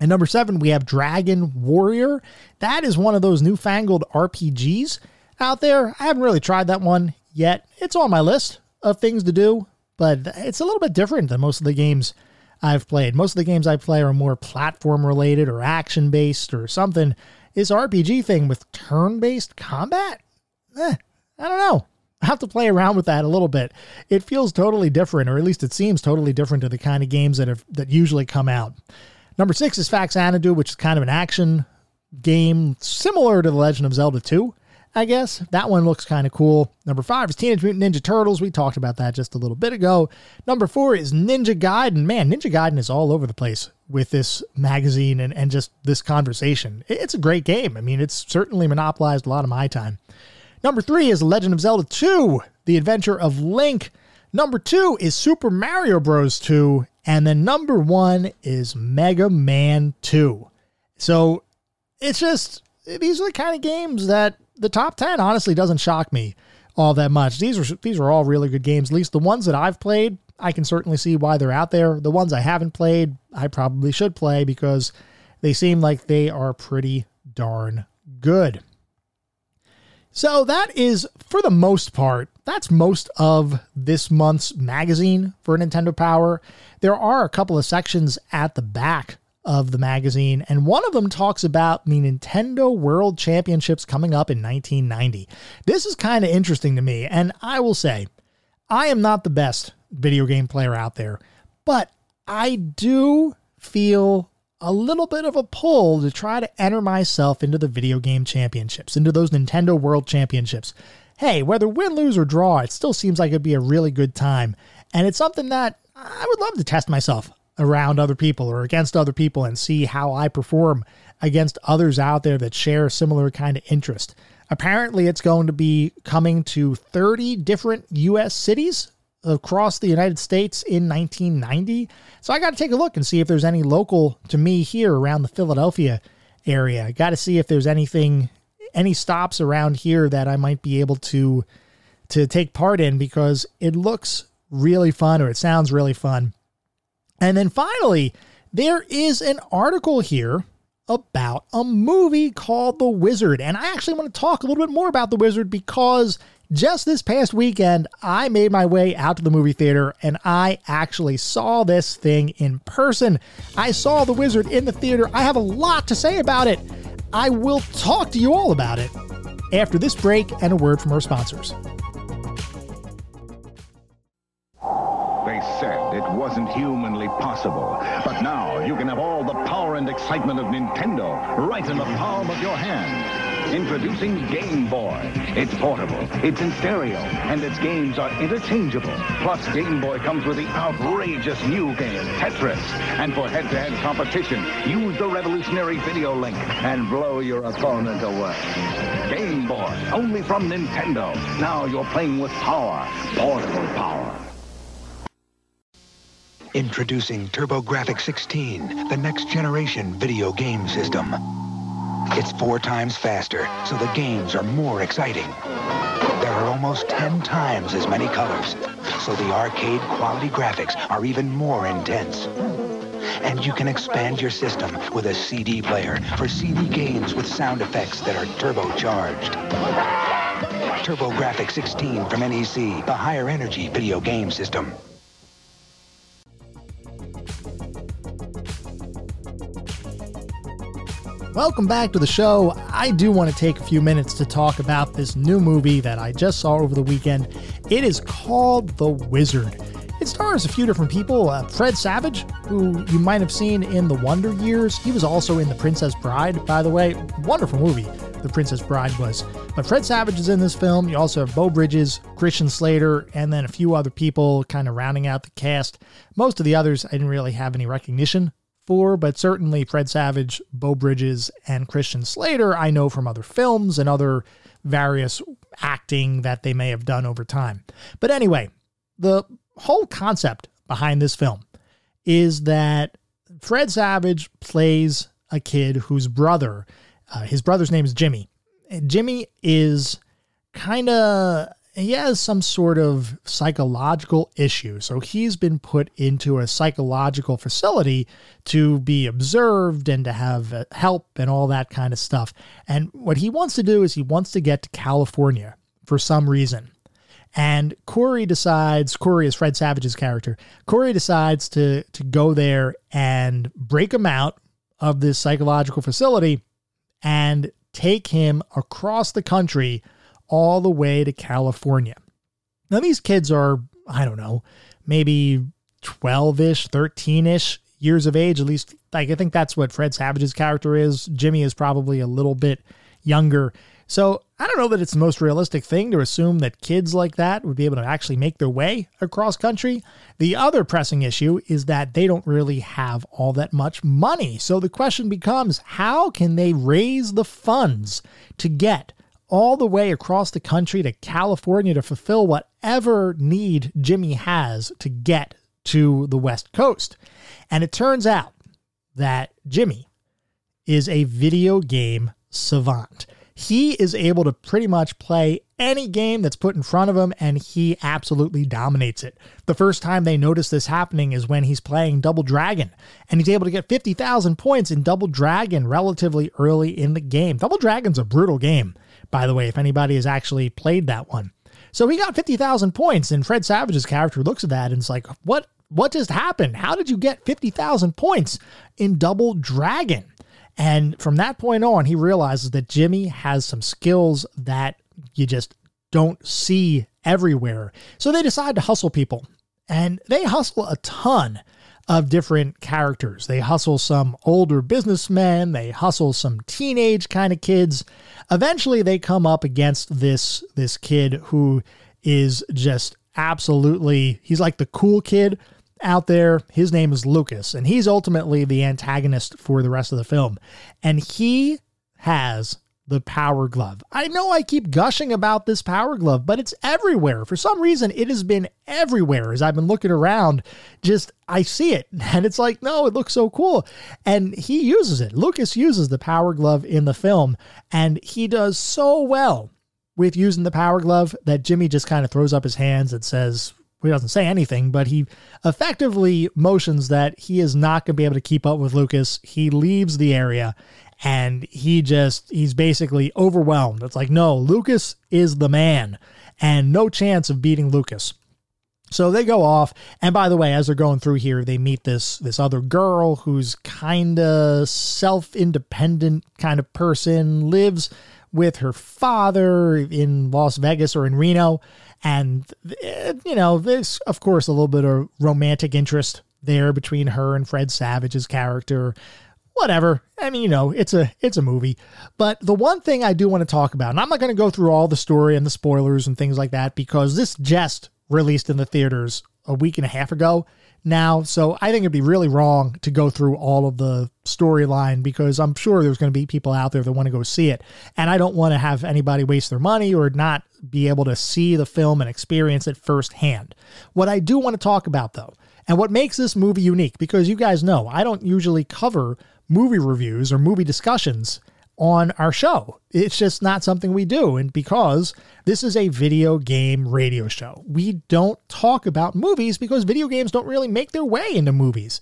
And number seven, we have Dragon Warrior. That is one of those newfangled RPGs. out there. I haven't really tried that one yet. It's on my list of things to do, but it's a little bit different than most of the games I've played. Most of the games I play are more platform related or action based or something. This RPG thing with turn based combat? Eh, I don't know. I have to play around with that a little bit. It feels totally different, or at least it seems totally different to the kind of games that have that usually come out. Number six is Faxanadu, which is kind of an action game similar to The Legend of Zelda 2. I guess. That one looks kind of cool. Number five is Teenage Mutant Ninja Turtles. We talked about that just a little bit ago. Number four is Ninja Gaiden. Man, Ninja Gaiden is all over the place with this magazine and, and just this conversation. It's a great game. I mean, it's certainly monopolized a lot of my time. Number three is Legend of Zelda 2, The Adventure of Link. Number two is Super Mario Bros. 2. And then number one is Mega Man 2. So it's just, these are the kind of games that the top 10 honestly doesn't shock me all that much. These are these are all really good games. At least the ones that I've played, I can certainly see why they're out there. The ones I haven't played, I probably should play because they seem like they are pretty darn good. So that is for the most part, that's most of this month's magazine for Nintendo Power. There are a couple of sections at the back of the magazine, and one of them talks about the Nintendo World Championships coming up in 1990. This is kind of interesting to me, and I will say, I am not the best video game player out there, but I do feel a little bit of a pull to try to enter myself into the video game championships, into those Nintendo World Championships. Hey, whether win, lose, or draw, it still seems like it'd be a really good time. And it's something that I would love to test myself around other people or against other people and see how I perform against others out there that share a similar kind of interest. Apparently, it's going to be coming to 30 different U.S. cities across the United States in 1990. So I got to take a look and see if there's any local to me here around the Philadelphia area. I got to see if there's anything, any stops around here that I might be able to to take part in because it looks really fun or it sounds really fun. And then finally, there is an article here about a movie called The Wizard. And I actually want to talk a little bit more about The Wizard because just this past weekend, I made my way out to the movie theater and I actually saw this thing in person. I saw The Wizard in the theater. I have a lot to say about it. I will talk to you all about it after this break and a word from our sponsors. They said it wasn't humanly possible. But now you can have all the power and excitement of Nintendo right in the palm of your hand. Introducing Game Boy. It's portable, it's in stereo, and its games are interchangeable. Plus, Game Boy comes with the outrageous new game, Tetris. And for head-to-head competition, use the revolutionary video link and blow your opponent away. Game Boy, only from Nintendo. Now you're playing with power, portable power. Introducing TurboGrafx 16, the next generation video game system. It's four times faster, so the games are more exciting. There are almost 10 times as many colors, so the arcade quality graphics are even more intense. And you can expand your system with a CD player for CD games with sound effects that are turbocharged. TurboGrafx 16 from NEC, the higher energy video game system. Welcome back to the show. I do want to take a few minutes to talk about this new movie that I just saw over the weekend. It is called The Wizard. It stars a few different people. Uh, Fred Savage, who you might have seen in The Wonder Years. He was also in The Princess Bride, by the way. Wonderful movie, The Princess Bride was. But Fred Savage is in this film. You also have Beau Bridges, Christian Slater, and then a few other people kind of rounding out the cast. Most of the others I didn't really have any recognition for, but certainly Fred Savage, Beau Bridges, and Christian Slater I know from other films and other various acting that they may have done over time. But anyway, the whole concept behind this film is that Fred Savage plays a kid whose brother, uh, his brother's name is Jimmy. Jimmy is kind of he has some sort of psychological issue. So he's been put into a psychological facility to be observed and to have uh, help and all that kind of stuff. And what he wants to do is he wants to get to California for some reason. And Corey decides, Corey is Fred Savage's character. Corey decides to to go there and break him out of this psychological facility and take him across the country all the way to California. Now these kids are, I don't know, maybe 12-ish, 13-ish years of age. At least like I think that's what Fred Savage's character is. Jimmy is probably a little bit younger. So I don't know that it's the most realistic thing to assume that kids like that would be able to actually make their way across country. The other pressing issue is that they don't really have all that much money. So the question becomes how can they raise the funds to get all the way across the country to California to fulfill whatever need Jimmy has to get to the West Coast? And it turns out that Jimmy is a video game savant he is able to pretty much play any game that's put in front of him and he absolutely dominates it. The first time they notice this happening is when he's playing Double Dragon and he's able to get 50,000 points in Double Dragon relatively early in the game. Double Dragon's a brutal game, by the way, if anybody has actually played that one. So he got 50,000 points and Fred Savage's character looks at that and it's like, "What what just happened? How did you get 50,000 points in Double Dragon?" And from that point on, he realizes that Jimmy has some skills that you just don't see everywhere. So they decide to hustle people. And they hustle a ton of different characters. They hustle some older businessmen, they hustle some teenage kind of kids. Eventually they come up against this this kid who is just absolutely he's like the cool kid out there. His name is Lucas, and he's ultimately the antagonist for the rest of the film. And he has the power glove. I know I keep gushing about this power glove, but it's everywhere. For some reason, it has been everywhere as I've been looking around. Just, I see it, and it's like, no, it looks so cool. And he uses it. Lucas uses the power glove in the film, and he does so well with using the power glove that Jimmy just kind of throws up his hands and says, he doesn't say anything, but he effectively motions that he is not going to be able to keep up with Lucas. He leaves the area and he just, he's basically overwhelmed. It's like, no, Lucas is the man and no chance of beating Lucas. So they go off, and by the way, as they're going through here, they meet this this other girl who's kind of self independent kind of person, lives with her father in Las Vegas or in Reno, and, eh, you know, there's, of course, a little bit of romantic interest there between her and Fred Savage's character. Whatever. I mean, you know, it's a it's a movie. But the one thing I do want to talk about, and I'm not going to go through all the story and the spoilers and things like that because this just released in the theaters a week and a half ago now. So I think it'd be really wrong to go through all of the storyline because I'm sure there's going to be people out there that want to go see it. And I don't want to have anybody waste their money or not be able to see the film and experience it firsthand. What I do want to talk about though, and what makes this movie unique, because you guys know I don't usually cover movie reviews or movie discussions on our show. It's just not something we do. And because this is a video game radio show, we don't talk about movies because video games don't really make their way into movies.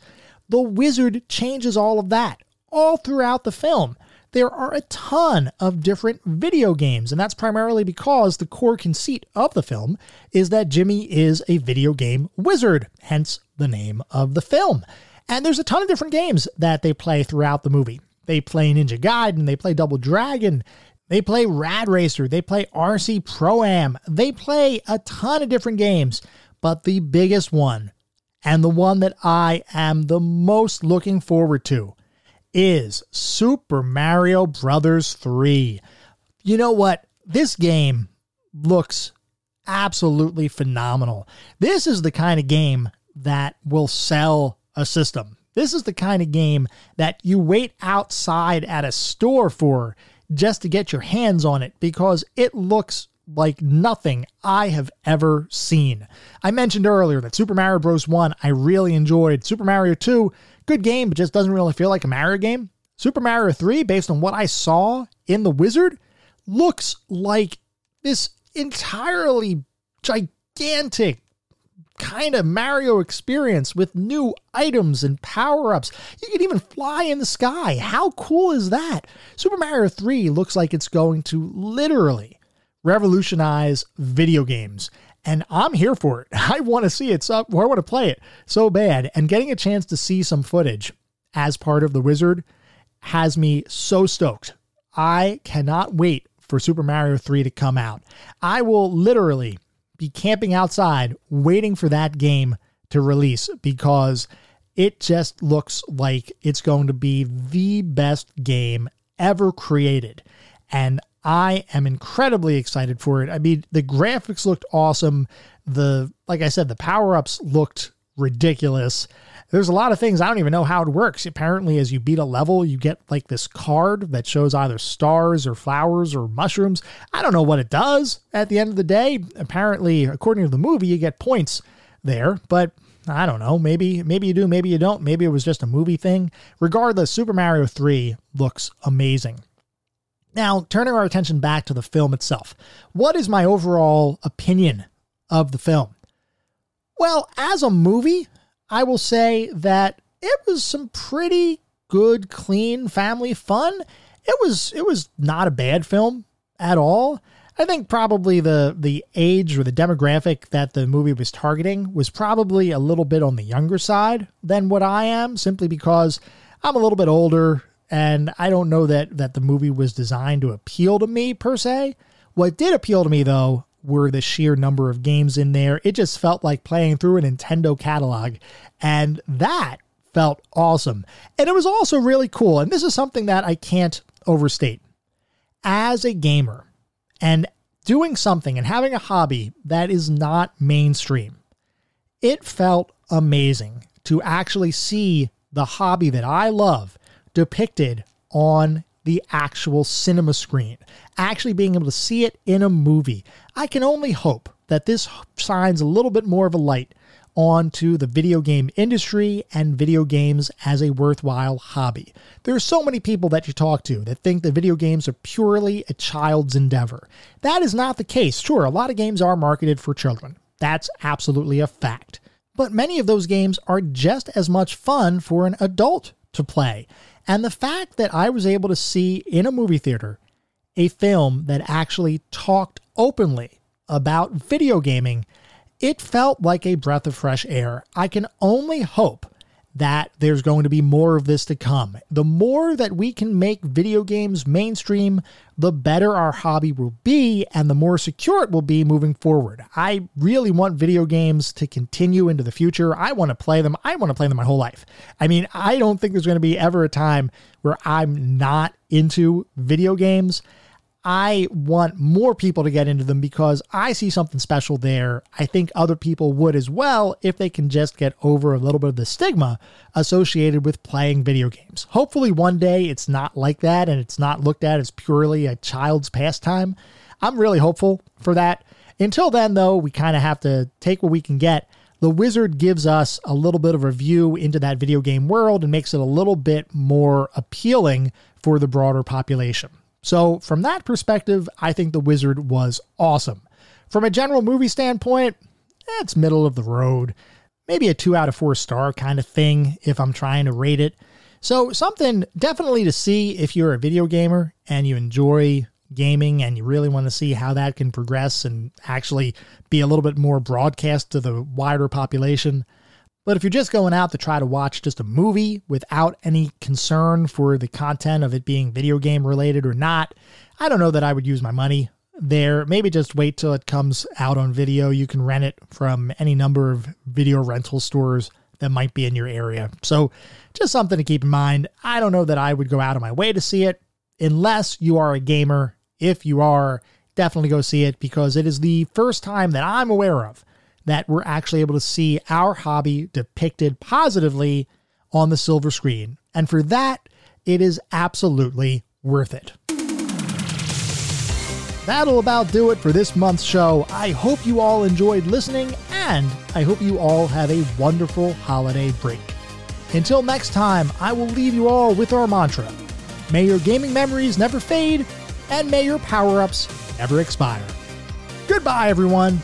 The Wizard changes all of that all throughout the film. There are a ton of different video games, and that's primarily because the core conceit of the film is that Jimmy is a video game wizard, hence the name of the film. And there's a ton of different games that they play throughout the movie. They play Ninja Gaiden, they play Double Dragon, they play Rad Racer, they play RC Pro Am, they play a ton of different games. But the biggest one, and the one that I am the most looking forward to, is Super Mario Brothers 3. You know what? This game looks absolutely phenomenal. This is the kind of game that will sell a system. This is the kind of game that you wait outside at a store for just to get your hands on it because it looks like nothing I have ever seen. I mentioned earlier that Super Mario Bros. 1 I really enjoyed. Super Mario 2, good game, but just doesn't really feel like a Mario game. Super Mario 3, based on what I saw in The Wizard, looks like this entirely gigantic kind of Mario experience with new items and power ups. You can even fly in the sky. How cool is that? Super Mario 3 looks like it's going to literally revolutionize video games. And I'm here for it. I want to see it. So I want to play it so bad. And getting a chance to see some footage as part of the Wizard has me so stoked. I cannot wait for Super Mario 3 to come out. I will literally be camping outside waiting for that game to release because it just looks like it's going to be the best game ever created. And I am incredibly excited for it. I mean, the graphics looked awesome. The like I said, the power-ups looked ridiculous. There's a lot of things I don't even know how it works. Apparently, as you beat a level, you get like this card that shows either stars or flowers or mushrooms. I don't know what it does at the end of the day. Apparently, according to the movie, you get points there, but I don't know. Maybe maybe you do, maybe you don't. Maybe it was just a movie thing. Regardless, Super Mario 3 looks amazing. Now, turning our attention back to the film itself. What is my overall opinion of the film? Well, as a movie, I will say that it was some pretty good, clean family fun. It was it was not a bad film at all. I think probably the the age or the demographic that the movie was targeting was probably a little bit on the younger side than what I am, simply because I'm a little bit older and I don't know that that the movie was designed to appeal to me per se. What did appeal to me though were the sheer number of games in there. It just felt like playing through a Nintendo catalog. And that felt awesome. And it was also really cool. And this is something that I can't overstate. As a gamer and doing something and having a hobby that is not mainstream, it felt amazing to actually see the hobby that I love depicted on the actual cinema screen, actually being able to see it in a movie. I can only hope that this shines a little bit more of a light onto the video game industry and video games as a worthwhile hobby. There are so many people that you talk to that think that video games are purely a child's endeavor. That is not the case. Sure, a lot of games are marketed for children. That's absolutely a fact. But many of those games are just as much fun for an adult to play. And the fact that I was able to see in a movie theater a film that actually talked openly about video gaming, it felt like a breath of fresh air. I can only hope that there's going to be more of this to come. The more that we can make video games mainstream, the better our hobby will be and the more secure it will be moving forward. I really want video games to continue into the future. I want to play them. I want to play them my whole life. I mean, I don't think there's going to be ever a time where I'm not into video games. I want more people to get into them because I see something special there. I think other people would as well if they can just get over a little bit of the stigma associated with playing video games. Hopefully, one day it's not like that and it's not looked at as purely a child's pastime. I'm really hopeful for that. Until then, though, we kind of have to take what we can get. The Wizard gives us a little bit of a view into that video game world and makes it a little bit more appealing for the broader population. So, from that perspective, I think The Wizard was awesome. From a general movie standpoint, eh, it's middle of the road. Maybe a two out of four star kind of thing if I'm trying to rate it. So, something definitely to see if you're a video gamer and you enjoy gaming and you really want to see how that can progress and actually be a little bit more broadcast to the wider population. But if you're just going out to try to watch just a movie without any concern for the content of it being video game related or not, I don't know that I would use my money there. Maybe just wait till it comes out on video. You can rent it from any number of video rental stores that might be in your area. So, just something to keep in mind. I don't know that I would go out of my way to see it unless you are a gamer. If you are, definitely go see it because it is the first time that I'm aware of that we're actually able to see our hobby depicted positively on the silver screen. And for that, it is absolutely worth it. That'll about do it for this month's show. I hope you all enjoyed listening, and I hope you all have a wonderful holiday break. Until next time, I will leave you all with our mantra May your gaming memories never fade, and may your power ups never expire. Goodbye, everyone.